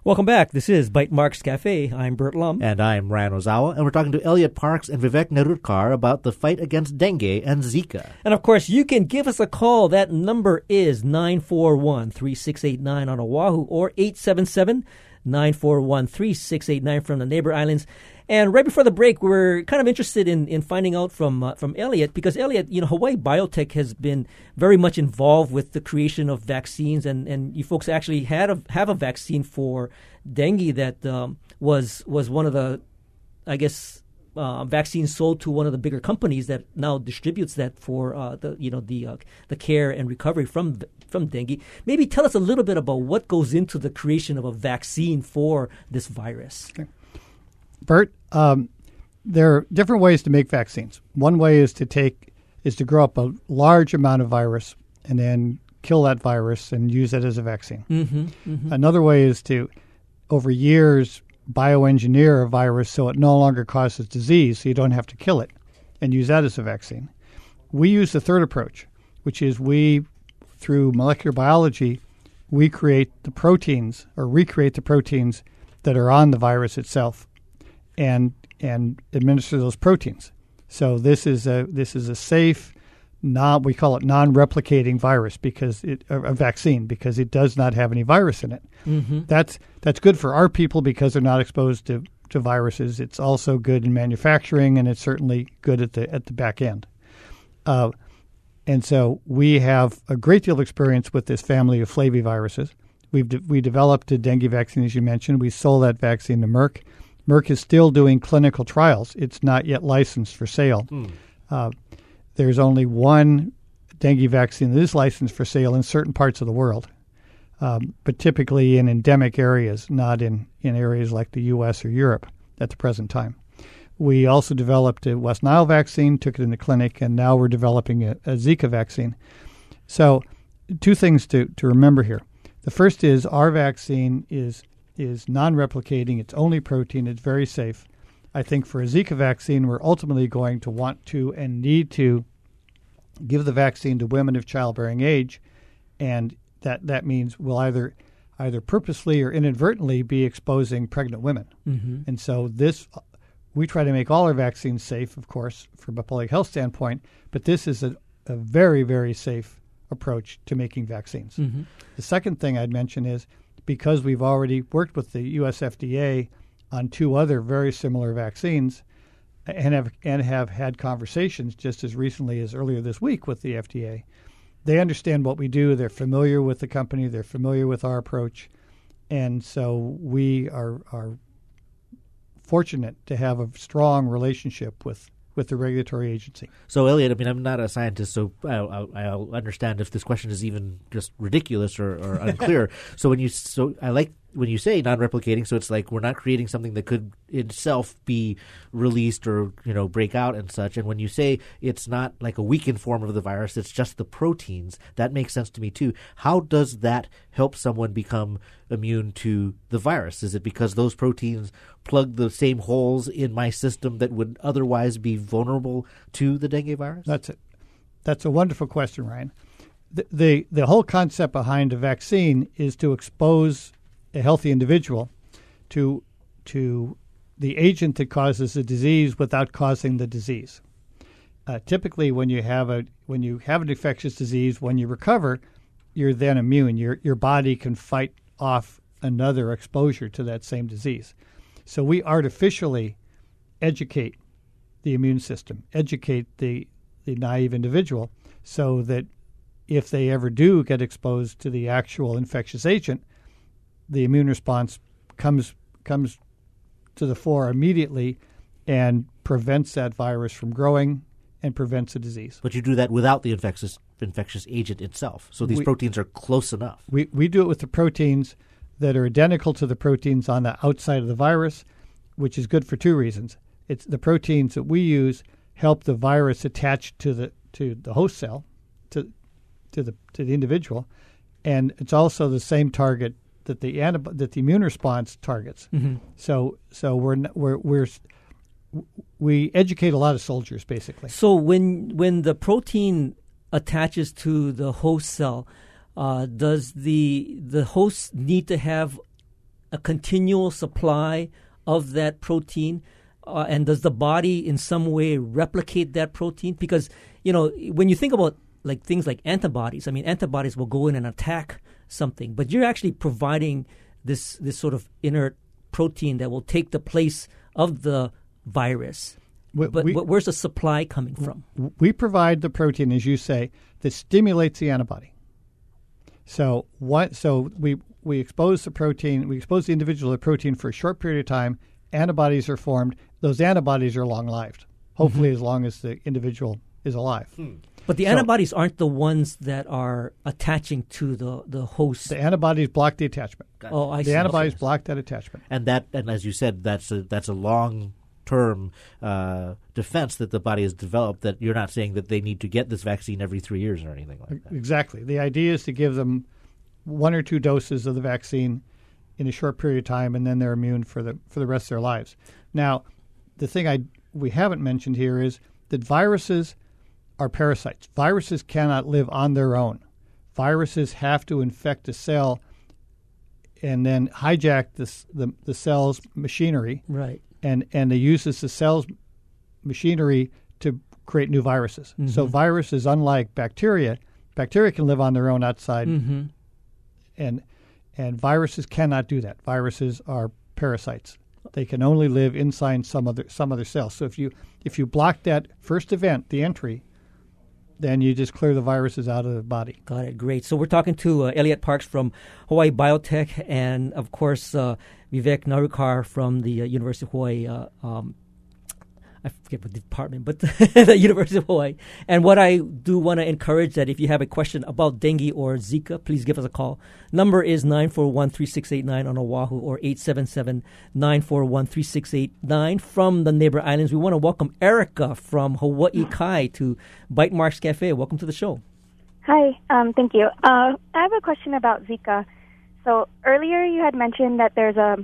Welcome back. This is Bytemarks Cafe. I'm Bert Lum. And I'm Ryan Ozawa, and we're talking to Elliot Parks and Vivek Nerurkar about the fight against dengue and Zika. And of course, you can give us a call. That number is 941 3689 on Oahu or 877 941 3689 from the neighbor islands. And right before the break, we are kind of interested in, in finding out from uh, from Elliot because Elliot, you know, Hawaii Biotech has been very much involved with the creation of vaccines, and, and you folks actually had a, have a vaccine for dengue that um, was was one of the, I guess, uh, vaccines sold to one of the bigger companies that now distributes that for uh, the you know the uh, the care and recovery from from dengue. Maybe tell us a little bit about what goes into the creation of a vaccine for this virus. Okay. Bert, um, there are different ways to make vaccines. One way is to take is to grow up a large amount of virus and then kill that virus and use it as a vaccine. Mm-hmm, mm-hmm. Another way is to, over years, bioengineer a virus so it no longer causes disease, so you don't have to kill it, and use that as a vaccine. We use the third approach, which is we, through molecular biology, we create the proteins or recreate the proteins that are on the virus itself and and administer those proteins. So this is a this is a safe, non we call it non-replicating virus because it a, vaccine because it does not have any virus in it. Mm-hmm. That's that's good for our people because they're not exposed to, to viruses. It's also good in manufacturing and it's certainly good at the at the back end. Uh, and so we have a great deal of experience with this family of flaviviruses. We've de- we developed a dengue vaccine, as you mentioned. We sold that vaccine to Merck. Merck is still doing clinical trials. It's not yet licensed for sale. Mm. Uh, there's only one dengue vaccine that is licensed for sale in certain parts of the world, um, but typically in endemic areas, not in, in areas like the U.S. or Europe at the present time. We also developed a West Nile vaccine, took it in the clinic, and now we're developing a, a Zika vaccine. So, two things to, to remember here. The first is our vaccine is is non-replicating. It's only protein. It's very safe. I think for a Zika vaccine, we're ultimately going to want to and need to give the vaccine to women of childbearing age, and that that means we'll either either purposely or inadvertently be exposing pregnant women. Mm-hmm. And so this we try to make all our vaccines safe, of course, from a public health standpoint, but this is a, a very, very safe approach to making vaccines. Mm-hmm. The second thing I'd mention is because we've already worked with the U.S. FDA on two other very similar vaccines and have and have had conversations just as recently as earlier this week with the FDA. They understand what we do. They're familiar with the company. They're familiar with our approach, and so we are are fortunate to have a strong relationship with with the regulatory agency. So, Elliot, I mean, I'm not a scientist, so I'll, I'll understand if this question is even just ridiculous or, or unclear. so, when you so I like when you say non-replicating, so it's like we're not creating something that could itself be released or you know break out and such. And when you say it's not like a weakened form of the virus, it's just the proteins. That makes sense to me too. How does that help someone become immune to the virus? Is it because those proteins plug the same holes in my system that would otherwise be vulnerable to the dengue virus? That's it. That's a wonderful question, Ryan. the, the the whole concept behind a vaccine is to expose a healthy individual to to the agent that causes the disease without causing the disease. Uh, typically, when you have a when you have an infectious disease, when you recover, you're then immune. Your your body can fight off another exposure to that same disease. So we artificially educate the immune system, educate the the naive individual, so that if they ever do get exposed to the actual infectious agent, the immune response comes comes to the fore immediately and prevents that virus from growing and prevents a disease. But you do that without the infectious infectious agent itself. So these We- proteins are close enough. We we do it with the proteins that are identical to the proteins on the outside of the virus, which is good for two reasons. It's the proteins that we use help the virus attach to the to the host cell, to to the to the individual, and it's also the same target that the antib- that the immune response targets. Mhm. So so we're we're we're we educate a lot of soldiers basically. So when when the protein attaches to the host cell, uh, does the the host need to have a continual supply of that protein? Uh, and does the body in some way replicate that protein? Because you know when you think about like things like antibodies, I mean antibodies will go in and attack something, but you're actually providing this this sort of inert protein that will take the place of the virus. We- but we- where's the supply coming from? we provide the protein, as you say, that stimulates the antibody. So what? So we we expose the protein, we expose the individual to the protein for a short period of time. Antibodies are formed. Those antibodies are long lived. Mm-hmm. Hopefully, as long as the individual is alive. Hmm. But the So- antibodies aren't the ones that are attaching to the, the host. The antibodies block the attachment. Oh, I the see. antibodies block that attachment. and that and as you said that's a that's a long term uh, defense that the body has developed that you're not saying that they need to get this vaccine every three years or anything like that Exactly. The idea is to give them one or two doses of the vaccine in a short period of time, and then they're immune for the for the rest of their lives. Now, the thing I we haven't mentioned here is that viruses are parasites. Viruses cannot live on their own. Viruses have to infect a cell and then hijack this, the the cell's machinery, Right. and and it uses the cell's machinery to create new viruses. So Mhm. viruses, unlike bacteria, bacteria can live on their own outside, Mhm. and and viruses cannot do that. Viruses are parasites. They can only live inside some other some other cell. So if you if you block that first event, the entry, then you just clear the viruses out of the body. Got it. Great. So we're talking to uh, Elliot Parks from Hawaii Biotech, and of course uh, Vivek Nerurkar from the uh, University of Hawaii. Uh, um, I forget what department, but the University of Hawaii. And what I do want to encourage that if you have a question about dengue or Zika, please give us a call. Number is 941-3689 on Oahu or 877-941-3689 from the neighbor islands. We want to welcome Erica from Hawaii Kai to Bytemarks Cafe. Welcome to the show. Hi, um, thank you. Uh, I have a question about Zika. So earlier you had mentioned that there's a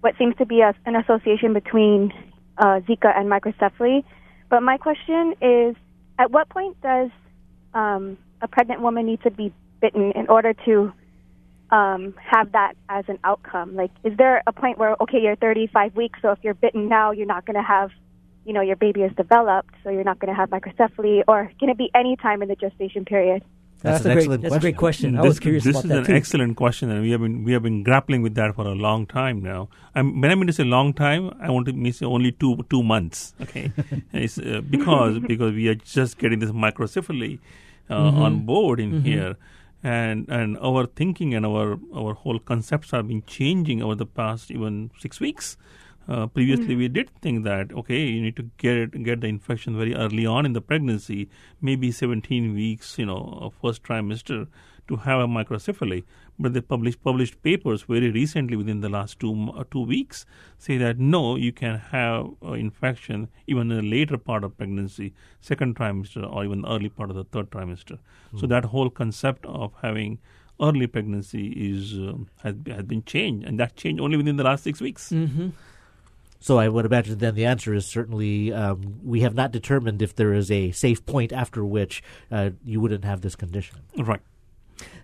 what seems to be a, an association between uh, Zika and microcephaly. But my question is, at what point does um, a pregnant woman need to be bitten in order to um, have that as an outcome? Like, is there a point where okay, you're 35 weeks, so if you're bitten now, you're not going to have, you know, your baby is developed, so you're not going to have microcephaly, or can it be any time in the gestation period? That's, a great. That's a great question. I this, was curious this about is that an too. excellent question, and we have been we have been grappling with that for a long time now. I'm, when I mean to say long time, I want to mean say only two two months. Okay, it's, uh, because because we are just getting this microcephaly uh, Mhm. on board in Mhm. here, and and our thinking and our our whole concepts have been changing over the past even six weeks. Uh, previously, we did think that okay, you need to get it, get the infection very early on in the pregnancy, maybe 17 weeks, you know, first trimester, to have a microcephaly. But they published published papers very recently, within the last two uh, two weeks, say that no, you can have uh, infection even in the later part of pregnancy, second trimester, or even the early part of the third trimester. So Hmm. that whole concept of having early pregnancy is um, has, has been changed, and that changed only within the last six weeks. Mm-hmm. So I would imagine then the answer is certainly um, we have not determined if there is a safe point after which uh, you wouldn't have this condition. Right.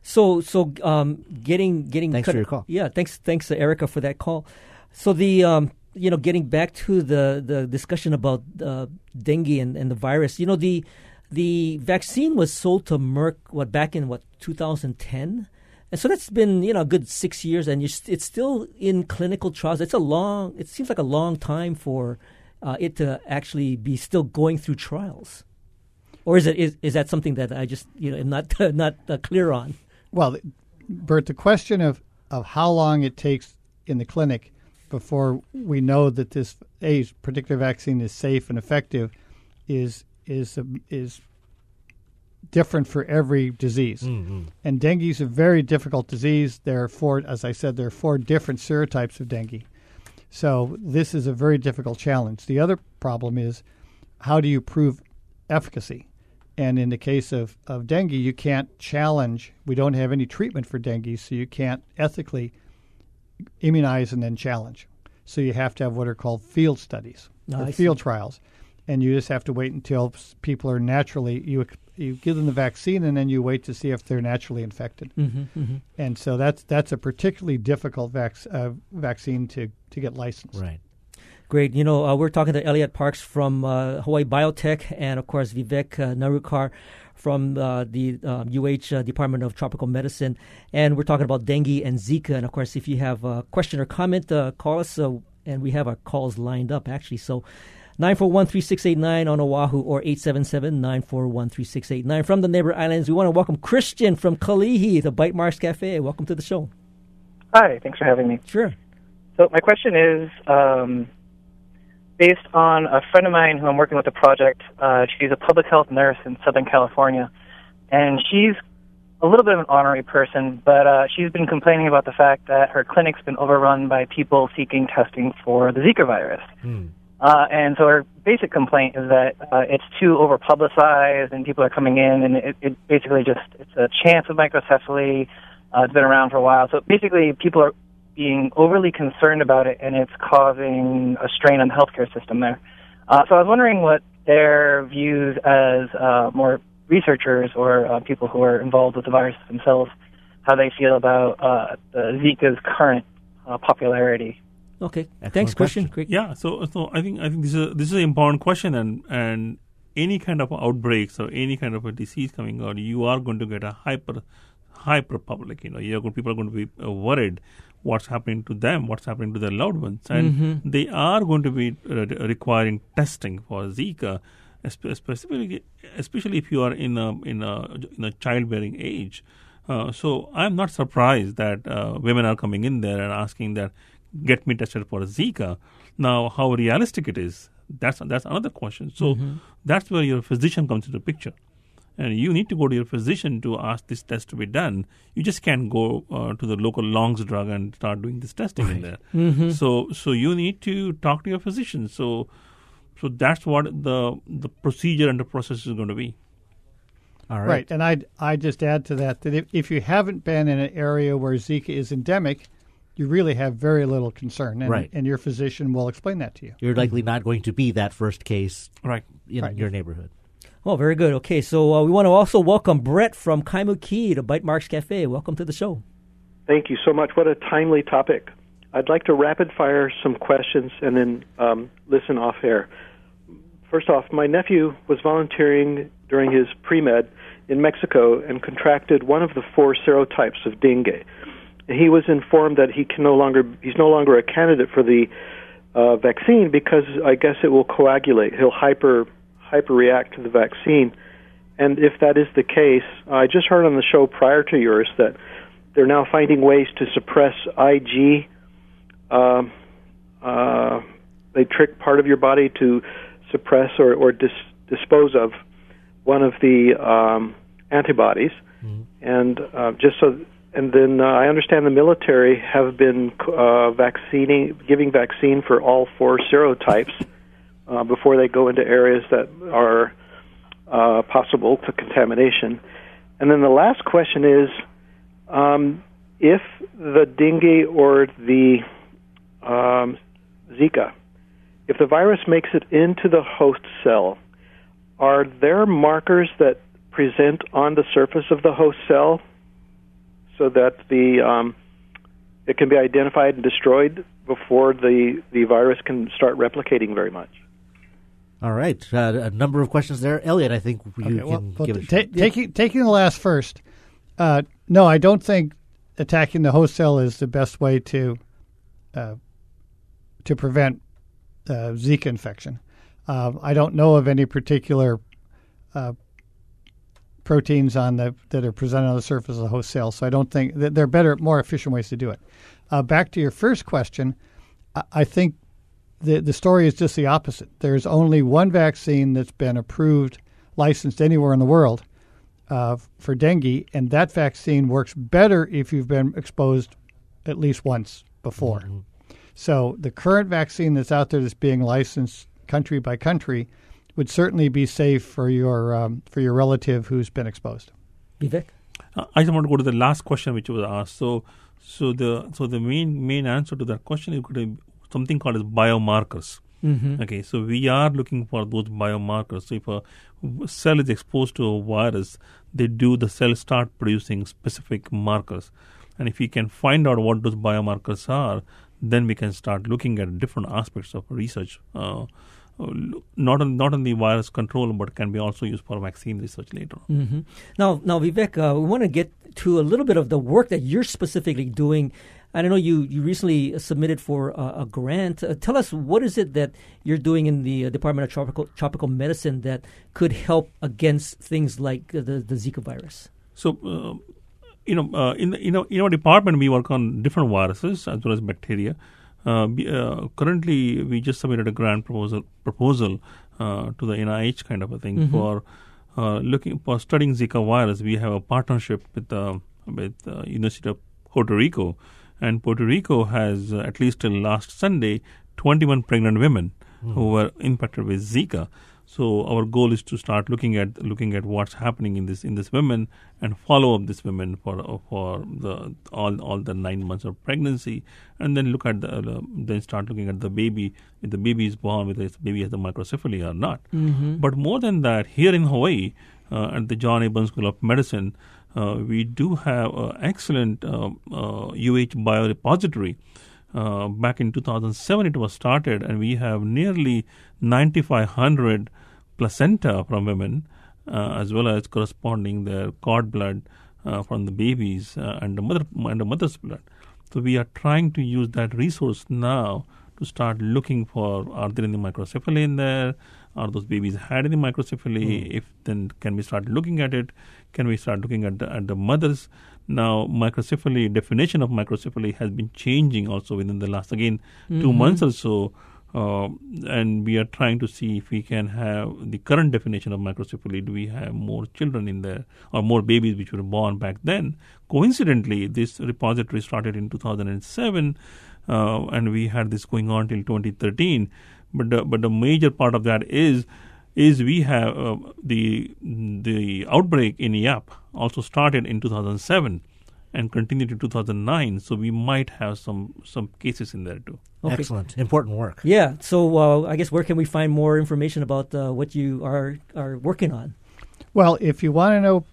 So so um, getting getting Thanks cut- for your call. Yeah, thanks thanks uh, Erica for that call. So the um, you know getting back to the the discussion about uh, dengue and, and the virus. You know the the vaccine was sold to Merck what back in what 2010. And so that's been you know a good six years, and st- it's still in clinical trials. It's a long. It seems like a long time for uh, it to actually be still going through trials. Or is it is, is that something that I just you know am not not uh, clear on? Well, Bert, the question of, of how long it takes in the clinic before we know that this a particular vaccine is safe and effective is is is different for every disease. Mhm. And dengue is a very difficult disease. There are four, as I said, there are four different serotypes of dengue. So this is a very difficult challenge. The other problem is how do you prove efficacy? And in the case of, of dengue, you can't challenge. We don't have any treatment for dengue, so you can't ethically immunize and then challenge. So you have to have what are called field studies or I field see. trials, and you just have to wait until people are naturally you you give them the vaccine and then you wait to see if they're naturally infected. Mhm, mhm. And so that's that's a particularly difficult vac- uh, vaccine to to get licensed. Right. Great. You know, uh, we're talking to Elliot Parks from uh, Hawaii Biotech and, of course, Vivek uh, Nerurkar from uh, the uh, UH uh, Department of Tropical Medicine. And we're talking about dengue and Zika. And, of course, if you have a question or comment, uh, call us. Uh, and we have our calls lined up, actually. So 941 3689 on Oahu or 877 941 3689. From the neighbor islands, we want to welcome Christian from Kalihi, the Bytemarks Cafe. Welcome to the show. Hi, thanks for having me. Sure. So my question is um, based on a friend of mine who I'm working with a project. Uh, she's a public health nurse in Southern California, and she's a little bit of an honorary person, but uh, she's been complaining about the fact that her clinic's been overrun by people seeking testing for the Zika virus. Uh, and so her basic complaint is that uh, it's too over publicized and people are coming in and it, it basically just it's a chance of microcephaly. Uh, it's been around for a while. So basically people are being overly concerned about it and it's causing a strain on the healthcare system there. Uh, so I was wondering what their views as uh, more researchers or uh, people who are involved with the virus themselves, how they feel about uh, the Zika's current uh, popularity. Okay. Thanks, Christian. Great. Yeah, so so I think I think this is a, this is an important question, and and any kind of outbreaks or any kind of a disease coming out, you are going to get a hyper hyper public. You know, you're going, people are going to be uh, worried what's happening to them, what's happening to their loved ones, and Mhm. they are going to be uh, requiring testing for Zika, espe- specifically especially if you are in a in a in a childbearing age. Uh, so I'm not surprised that uh, women are coming in there and asking that get me tested for Zika. Now, how realistic it is, that's that's another question. So Mhm. that's where your physician comes into the picture. And you need to go to your physician to ask this test to be done. You just can't go uh, to the local Longs drug and start doing this testing in there. Mhm. So, so you need to talk to your physician. So, so that's what the the procedure and the process is going to be. All Right, and I I just add to that that if, if you haven't been in an area where Zika is endemic, you really have very little concern, and, Right. and your physician will explain that to you. You're likely not going to be that first case right. in Right. your neighborhood. Oh, very good. Okay, so uh, we want to also welcome Brett from Kaimuki to Bytemarks Cafe. Welcome to the show. Thank you so much. What a timely topic. I'd like to rapid fire some questions and then um, listen off air. First off, my nephew was volunteering during his pre med in Mexico and contracted one of the four serotypes of dengue. He was informed that he can no longer he's no longer a candidate for the uh, vaccine because I guess it will coagulate. He'll hyper hyperreact to the vaccine. And if that is the case, I just heard on the show prior to yours that they're now finding ways to suppress IG. Um, uh, they trick part of your body to suppress or, or dis- dispose of one of the um, antibodies, and uh, just so. And then uh, I understand the military have been uh, vaccinating, giving vaccine for all four serotypes uh, before they go into areas that are uh, possible to contamination. And then the last question is um, if the dengue or the um, Zika if the virus makes it into the host cell, are there markers that present on the surface of the host cell so that the um, it can be identified and destroyed before the the virus can start replicating very much? All right, uh, a number of questions there, Elliot. I think you Okay, can well, well, give it. ta- taking taking the last first. Uh, no, I don't think attacking the host cell is the best way to uh, to prevent uh, Zika infection. Uh, I don't know of any particular uh, proteins on the that are presented on the surface of the host cell, so I don't think that there are better, more efficient ways to do it. Uh, back to your first question, I, I think the the story is just the opposite. There's only one vaccine that's been approved, licensed anywhere in the world uh, for dengue, and that vaccine works better if you've been exposed at least once before. So the current vaccine that's out there that's being licensed country by country would certainly be safe for your um, for your relative who's been exposed. Vivek? Uh, I just want to go to the last question which was asked. So, so the so the main main answer to that question is going to be something called as biomarkers. Mhm. Okay, so we are looking for those biomarkers. So if a cell is exposed to a virus, they do the cell start producing specific markers, and if we can find out what those biomarkers are, then we can start looking at different aspects of research. Uh, not on not on the virus control, but can be also used for vaccine research later. on. hmm Now, now, Vivek, uh, we want to get to a little bit of the work that you're specifically doing. I know you, you recently submitted for uh, a grant. Uh, tell us what is it that you're doing in the uh, Department of Tropical Tropical Medicine that could help against things like the the Zika virus. So, uh, you know, uh, in the, you know, in our department, we work on different viruses as well as bacteria. Uh, uh, currently, we just submitted a grant proposal proposal uh, to the NIH kind of a thing Mhm. for uh, looking for studying Zika virus. We have a partnership with uh, with uh, University of Puerto Rico, and Puerto Rico has uh, at least till last Sunday, 21 pregnant women who were impacted with Zika. So our goal is to start looking at looking at what's happening in this in this women and follow up this women for for the all all the nine months of pregnancy, and then look at the uh, then start looking at the baby if the baby is born whether the baby has the microcephaly or not. Mhm. But more than that, here in Hawaii uh, at the John A. Burns School of Medicine, uh, we do have an excellent uh, uh, UH biorepository. Uh, back in 2007, it was started, and we have nearly 9,500 placenta from women, uh, as well as corresponding their cord blood uh, from the babies uh, and the mother and the mother's blood. So we are trying to use that resource now to start looking for are there any microcephaly in there? Are those babies had any microcephaly? If then, can we start looking at it? Can we start looking at the, at the mothers? Now, microcephaly definition of microcephaly has been changing also within the last again two Mhm. months or so. Uh, and we are trying to see if we can have the current definition of microcephaly. Do we have more children in there or more babies which were born back then? Coincidentally, this repository started in 2007, uh, and we had this going on till 2013. But the, but the major part of that is is we have uh, the the outbreak in YAP also started in 2007 and continued in 2009. So we might have some some cases in there too. Okay. Excellent, important work. Yeah. So uh, I guess where can we find more information about uh, what you are are working on? Well, if you want to know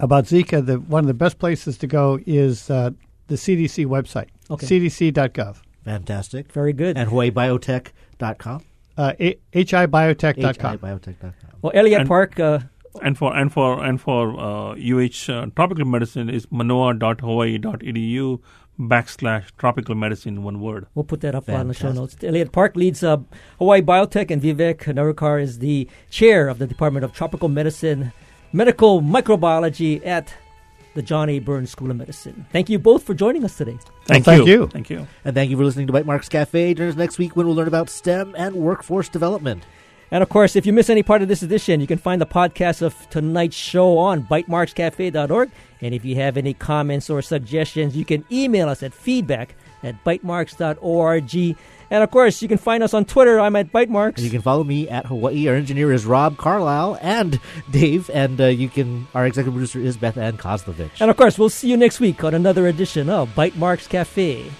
about Zika, the one of the best places to go is uh, the CDC website, Okay. cdc.gov. Fantastic. Very good. And HawaiiBiotech.com. Uh, A- hibiotech.com. hibiotech.com. Well, Elliot And- Park. Uh, and for and for and for uh, UH uh, tropical medicine is manoa.hawaii.edu backslash tropical medicine one word. We'll put that up on the show notes. Elliot Park leads uh, Hawaii Biotech, and Vivek Nerurkar is the chair of the Department of Tropical Medicine, Medical Microbiology at the John A. Burns School of Medicine. Thank you both for joining us today. Thank Well, thank you. you. Thank you. And thank you for listening to Bytemarks Cafe. Join us next week when we'll learn about STEM and workforce development. And of course, if you miss any part of this edition, you can find the podcast of tonight's show on bytemarkscafe.org. And if you have any comments or suggestions, you can email us at feedback at bytemarks.org. And of course, you can find us on Twitter. I'm at Bytemarks. And you can follow me at Hawaii. Our engineer is Rob Carlisle and Dave. And uh, you can, our executive producer is Beth Ann Kozlovich. And of course, we'll see you next week on another edition of Bytemarks Cafe.